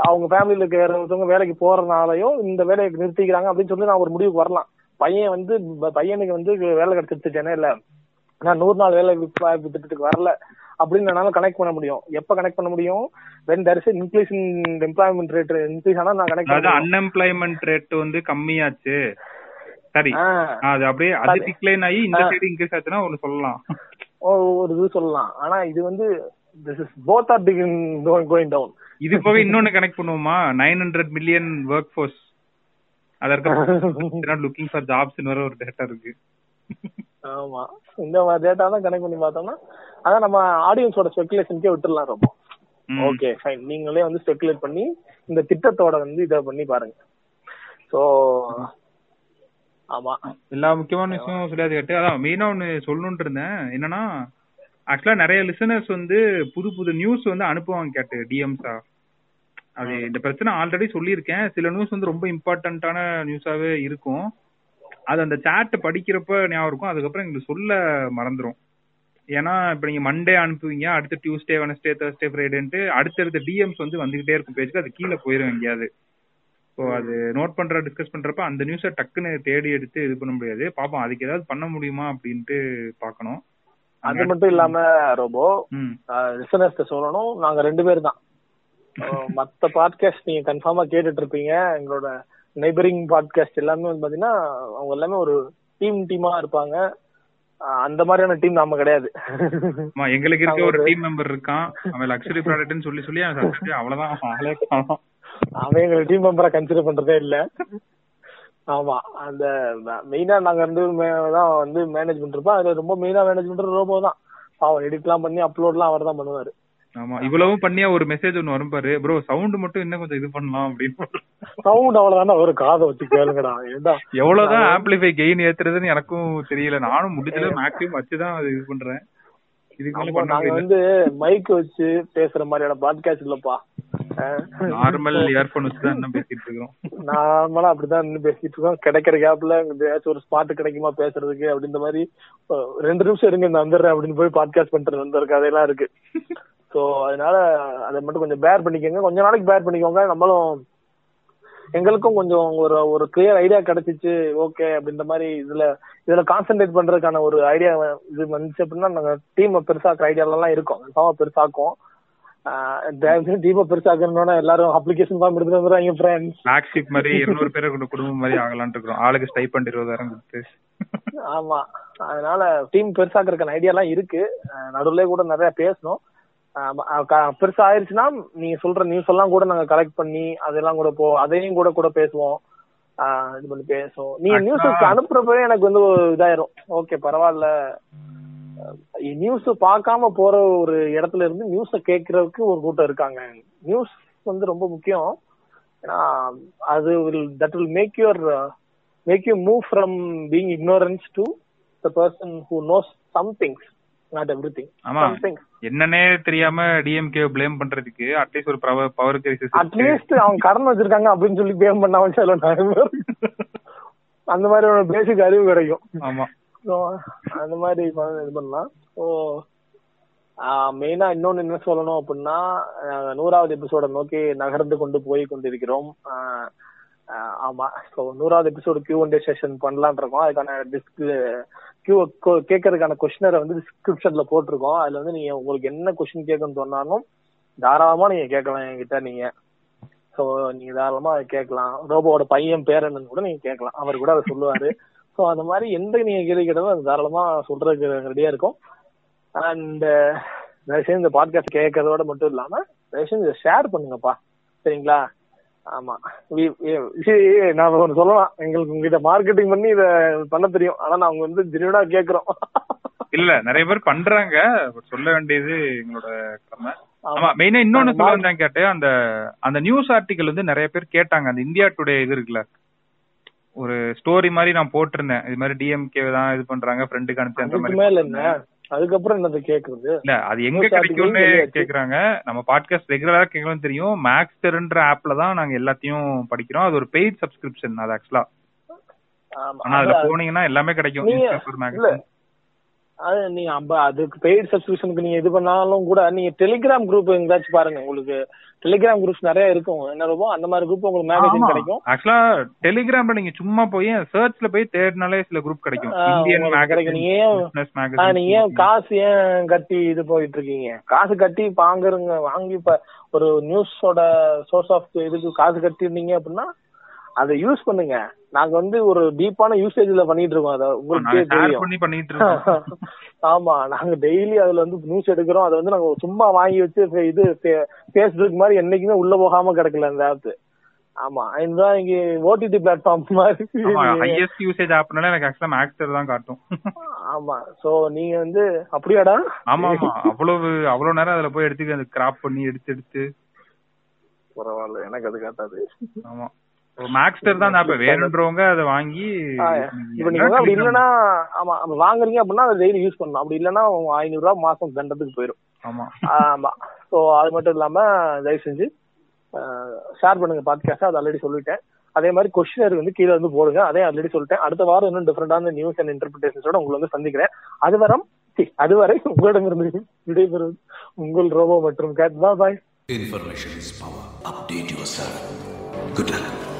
அவங்க ஃபேமிலியில இருக்க வேற ஒருத்தவங்க வேலைக்கு போறதுனாலயோ இந்த வேலையை நிறுத்திக்கிறாங்க அப்படின்னு சொல்லி நான் ஒரு முடிவுக்கு வரலாம். பையன் வந்து பையனுக்கு வந்து வேலை கிடைச்சிருச்சு இல்ல நான் நூறு நாள் வேலை திட்டத்துக்கு வரல. அப்படின்னு கனெக்ட் பண்ண முடியும். எப்ப கனெக்ட் பண்ண முடியும்? When there is increase in employment rate increase ஆனா நான் கனெக்ட் அதாவது அன்எம்ப்ளாய்மெண்ட் ரேட் வந்து கம்மியாச்சு. சரி. அது அப்படியே அது டிக்ளைன் ஆகி இந்த சைடு இன்க்ரீஸ் ஆச்சுன்னா ஒன்னு சொல்லலாம். ஒரு இது சொல்லலாம். ஆனா இது வந்து this is both are going down இது போக இன்னொன்னு கனெக்ட் பண்ணுவோமா? Nine hundred million workforce அதற்கு லுக்கிங் ஃபார் ஜாப்ஸ் ஒரு டேட்டா இருக்கு. ஆமா. இந்த மாதிரி டேட்டா தான் கனெக்ட் பண்ணி பார்த்தோம்னா அதான் நம்ம ஆடியன்ஸோட ஸ்பெகுலேஷனுக்கே விட்டுறலாம் ரொம்ப. ஓகே ஃபைன் நீங்களே வந்து ஸ்பெகுலேட் பண்ணி இந்த திட்டத்தோட வந்து இத பண்ணி பாருங்க. சோ ஆமா. எல்லா முக்கியமான விஷயம் சொல்லியாது கேட்டு அதான் மெயினா ஒன்னு சொல்லணும்னு இருந்தேன். என்னன்னா ஆக்சுவலா நிறைய லிசனர்ஸ் வந்து புது புது நியூஸ் வந்து அனுப்புவாங்க கேட்டு டிஎம்ஸா அது இந்த பிரச்சனை ஆல்ரெடி சொல்லியிருக்கேன். சில நியூஸ் வந்து ரொம்ப இம்பார்ட்டன்டான நியூஸாவே இருக்கும். அது அந்த சாட் படிக்கிறப்ப ஞாபகம் இருக்கும். அதுக்கப்புறம் எங்களுக்கு சொல்ல மறந்துடும் ஏன்னா இப்ப நீங்க மண்டே அனுப்புவீங்க அடுத்து டியூஸ்டே வெனஸ்டே தேர்ஸ்டே ஃப்ரைடேன்ட்டு அடுத்தடுத்த டிஎம்ஸ் வந்து வந்துகிட்டே இருக்கும் பேஜுக்கு. அது கீழே போயிடும் எங்கேயாவது. ஸோ அது நோட் பண்ற டிஸ்கஸ் பண்றப்ப அந்த நியூஸை டக்குன்னு தேடி எடுத்து இது பண்ண முடியாது. பாப்போம் அதுக்கு ஏதாவது பண்ண முடியுமா அப்படின்ட்டு பாக்கணும். அது மட்டும் இல்லாம ரோபோ லிசனர்ஸ் சொல்லணும். நாங்க ரெண்டு பேர் தான். மத்த பாட்காஸ்ட் நீங்க கன்ஃபார்மா கேட்டுட்டு இருப்பீங்க. எங்களோட நெய்பரிங் பாட்காஸ்ட் எல்லாமே வந்து பாத்தீங்கன்னா அவங்க எல்லாமே ஒரு டீம் டீமா இருப்பாங்க. அந்த மாதிரியான டீம் நாம கிடையாது. எங்களுக்கு இருக்க ஒரு டீம் மெம்பர் இருக்கான். அவன் லக்ஸரி ப்ராடக்ட்னு சொல்லி சொல்லி அவ்வளவுதான். ஆளே காணும். அவன் எங்களை டீம் மெம்பரா கன்சிடர் பண்றதே இல்ல. ஆமா அந்த மெயினா நாங்க ரெண்டு தான் வந்து மேனேஜ் பண்றப்ப அது ரொம்ப மெயினா மேனேஜ் பண்றது ரோபோ தான். அவன் எடிட் எல்லாம் பண்ணி அப்லோட் எல்லாம் அவர் தான் பண்ணுவாரு. ஆமா இவ்வளவும் பண்ணியா ஒரு மெசேஜ் ஒன்னு வரும் பாரு. ப்ரோ சவுண்ட் மட்டும் இன்னும் கொஞ்சம் இது பண்ணலாம் அப்படின்னு சவுண்ட் அவ்வளவுதானே ஒரு காதை வச்சு கேளுங்கடா. எவ்வளவுதான் ஆம்பிளிஃபை கெயின் ஏத்துறதுன்னு எனக்கும் தெரியல. நானும் முடிஞ்சல மேக்ஸிமம் வச்சுதான் அது இது பண்றேன். இதுக்கு நாங்க வந்து மைக் வச்சு பேசுற மாதிரியான பாட்காஸ்ட் இல்லப்பா. நார்மல் இயர்போன் வச்சு தான் பேசிட்டு இருக்கோம் நார்மலா அப்படிதான் நின்று பேசிட்டு இருக்கோம். கிடைக்கிற கேப்ல ஏதாச்சும் ஒரு ஸ்பாட் கிடைக்குமா பேசுறதுக்கு அப்படின்ற மாதிரி ரெண்டு நிமிஷம் இருங்க நான் வந்துடுறேன் அப்படின்னு போய் பாட்காஸ்ட் பண்ணிட்டு வந்திருக்க கதையெல்லாம் இருக்கு. சோ அதனால அதை மட்டும் கொஞ்சம் பேர் பண்ணிக்கோங்க. கொஞ்ச நாளைக்கு பேர் பண்ணிக்கோங்க. நம்மளும் எங்களுக்கும் கொஞ்சம் ஒரு ஒரு கிளியர் ஐடியா கிடைச்சிச்சு. ஓகே அப்படின்ற மாதிரி இதுல இதுல கான்சென்ட்ரேட் பண்றதுக்கான ஒரு ஐடியா இது வந்துச்சு அப்படின்னா நாங்க டீம் பெருசாக்குற ஐடியால இருக்கோம். கன்ஃபார்மா பெருசாக்கும். டீமை பெருசாக்கணும்னா எல்லாரும் அப்ளிகேஷன் ஃபார்ம் எடுத்துட்டு வந்துடுறாங்க ஃப்ரெண்ட்ஸ் ஃபிளாக்ஷிப் மாதிரி இருநூறு பேரை கொண்டு குடும்பம் மாதிரி ஆகலாம்னு இருக்கிறோம். ஆளுக்கு ஸ்டைப்பண்ட் இருபதாயிரம் கொடுத்து. ஆமா. அதனால டீம் பெருசாக்குறதுக்கான ஐடியா எல்லாம் இருக்கு. நடுவுல கூட நிறைய பேசணும். பெருசா ஆயிருச்சுன்னா நீங்க சொல்ற நியூஸ் எல்லாம் கூட நாங்க கலெக்ட் பண்ணி அதெல்லாம் கூட போ அதையும் கூட கூட பேசுவோம். இது பண்ணி பேசுவோம். நீங்க நியூஸ் அனுப்புறப்பவே எனக்கு வந்து இதாயிரும். ஓகே பரவாயில்ல. நியூஸ் பார்க்காம போற ஒரு இடத்துல இருந்து நியூஸ கேட்கறதுக்கு ஒரு கூட்டம் இருக்காங்க. நியூஸ் வந்து ரொம்ப முக்கியம். ஏன்னா அது will that will make your make you move from being ignorance to the person who knows somethings not everything ஆமா என்னன்னே தெரியாம டிஎம்கே ப்ளேம் பண்றதுக்கு அட்லீஸ்ட் ஒரு பவர் கிரைசிஸ் அட்லீஸ்ட் அவங்க கடன் வச்சிருக்காங்க அப்படின்னு சொல்லி ப்ளேம் பண்ணாம சொல்ல அந்த மாதிரி ஒரு பேசிக் அறிவு கிடைக்கும். ஆமா. அந்த மாதிரி இது பண்ணலாம். ஸோ மெயினா இன்னொன்னு என்ன சொல்லணும் அப்படின்னா நூறாவது எபிசோட நோக்கி நகர்ந்து கொண்டு போய் கொண்டிருக்கிறோம். ஆமா. ஸோ நூறாவது episode Q one day session பண்ணலான் இருக்கோம். அதுக்கான டிஸ்க் கியூ கேட்கறதுக்கான கொஸ்டினரை வந்து டிஸ்கிரிப்ஷன்ல போட்டிருக்கோம். அதுல வந்து நீங்க உங்களுக்கு என்ன கொஸ்டின் கேட்கணும்னு சொன்னாலும் தாராளமா நீங்க கேட்கலாம் என்கிட்ட நீங்க. ஸோ நீங்க தாராளமா அதை கேட்கலாம். ரோபோவோட பையன் பேர் என்னன்னு கூட நீங்க கேட்கலாம். அவர் கூட அதை சொல்லுவாரு. ஸோ அந்த மாதிரி எந்த நீங்க கேள்வி கேட்டாலும் அது தாராளமா சொல்றதுக்கு ரெடியா இருக்கும். அண்ட் தயவுசெய்து இந்த பாட்காஸ்ட் கேட்கறதோட மட்டும் இல்லாம தயவுசெய்து இதை ஷேர் பண்ணுங்கப்பா. சரிங்களா? ஆமா. சொல்லலாம். எங்களுக்கு உங்ககிட்ட மார்க்கெட்டிங் பண்ணி இத பண்ண தெரியும். ஆனா நாங்க வந்து ஜெனியூனா கேக்குறோம். இல்ல நிறைய பேர் பண்றாங்க. சொல்ல வேண்டியது எங்களோட கடமை. ஆமா. மெயினா இன்னொன்னு சொல்ல வந்தேன் கேட்டு அந்த அந்த நியூஸ் ஆர்டிகல் வந்து நிறைய பேர் கேட்டாங்க. அந்த இந்தியா டுடே இது இருக்குல்ல. ஒரு ஸ்டோரி மாதிரி நான் போட்டிருந்தேன். இது மாதிரி டிஎம்கே தான் இது பண்றாங்க. ஃப்ரெண்டுக்கு அனுப்பிச்சு அந்த மாதிரி அதுக்கப்புறம் என்னது கேக்குறது? இல்ல அது எங்க கிடைக்கும்னு. கேக்குறாங்க. நம்ம பாட்காஸ்ட் ரெகுலரா கேட்கணும் தெரியும். மேக்ஸ்டர்ன்ற ஆப்ல தான் நாங்க எல்லாத்தையும் படிக்கிறோம். அது ஒரு பெய்ட் சப்ஸ்கிரிப்ஷன் அது ஆக்சுவலா. ஆனா அதுல அது- போனீங்கன்னா எல்லாமே கிடைக்கும் நீங்க- newspaper, இல்ல magazine. அது அம்ப- அதுக்கு பெய்ட் சப்ஸ்கிரிப்ஷனுக்கு நீங்க இது பண்ணாலும் கூட நீங்க டெலிகிராம் குரூப் எங்கேயாச்சும் பாருங்க. உங்களுக்கு டெலிகிராம் குரூப்ஸ் நிறைய இருக்கும். என்ன ரொம்ப அந்த மாதிரி குரூப் உங்களுக்கு மேகசின். கிடைக்கும். ஆக்சுவலா டெலிகிராம்ல நீங்க சும்மா போய் சர்ச்ல போய் தேடினாலே சில குரூப் கிடைக்கும். கிடைக்கும். நீங்க ஏன் நீங்க காசு ஏன் கட்டி இது போயிட்டு இருக்கீங்க காசு கட்டி வாங்குறங்க வாங்கி இப்ப ஒரு நியூஸோட சோர்ஸ் ஆஃப் இதுக்கு காசு கட்டிருந்தீங்க அப்படின்னா அதை யூஸ் பண்ணுங்க. நாங்க வந்து ஒரு டீப்பான யூசேஜ்ல பண்ணிட்டு இருக்கோம். அதை உங்களுக்கே தெரியும். ஆமா நாங்க டெய்லி அதுல வந்து நியூஸ் எடுக்கிறோம். அதை வந்து நாங்க சும்மா வாங்கி வச்சு இது பேஸ்புக் மாதிரி என்னைக்குமே உள்ள போகாம கிடக்கல அந்த ஆப் ஆமா இதுதான் இங்க ஓடிடி பிளாட்ஃபார்ம் மாதிரி. ஹையஸ்ட் யூசேஜ் ஆப்னால எனக்கு ஆக்சுவலா மேக்ஸ்டர் தான் காட்டும். ஆமா சோ நீங்க வந்து அப்படியாடா? ஆமா ஆமா அவ்வளவு அவ்வளவு நேரம் அதுல போய் எடுத்து அந்த கிராப் பண்ணி எடுத்து எடுத்து. பரவாயில்ல எனக்கு அது காட்டாது. ஆமா. மேக்ஸ்டர் தான் ஆப் வேணுன்றவங்க அதை வாங்கி இப்ப நீங்க அப்படி இல்லன்னா ஆமா அப்ப வாங்குறீங்க அப்படின்னா அதை டெய்லி யூஸ் பண்ணணும் அப்படி இல்லன்னா ஐநூறு ரூபாய் மாசம் தண்டத்துக்கு போயிடும் ஆமா. ஆமா. சோ அது மட்டும் இல்லாம தயவு செஞ்சு ஷேர் பண்ணுங்க பாட்காஸ்ட் அது ஆல்ரெடி சொல்லிட்டேன். அதே மாதிரி கொஸ்டினர் வந்து கீழே வந்து போடுங்க. அதே ஆல்ரெடி சொல்லிட்டேன். அடுத்த வாரம் இன்னும் டிஃபரெண்டான நியூஸ் அண்ட் இன்டர்பிரேஷன்ஸோட உங்களை வந்து சந்திக்கிறேன். அது வரம் சி, அதுவரை உங்களிடமிருந்து விடைபெறுவது உங்கள் ரோபோ மற்றும் Cat Boy Information is power. Update yourself. Good luck.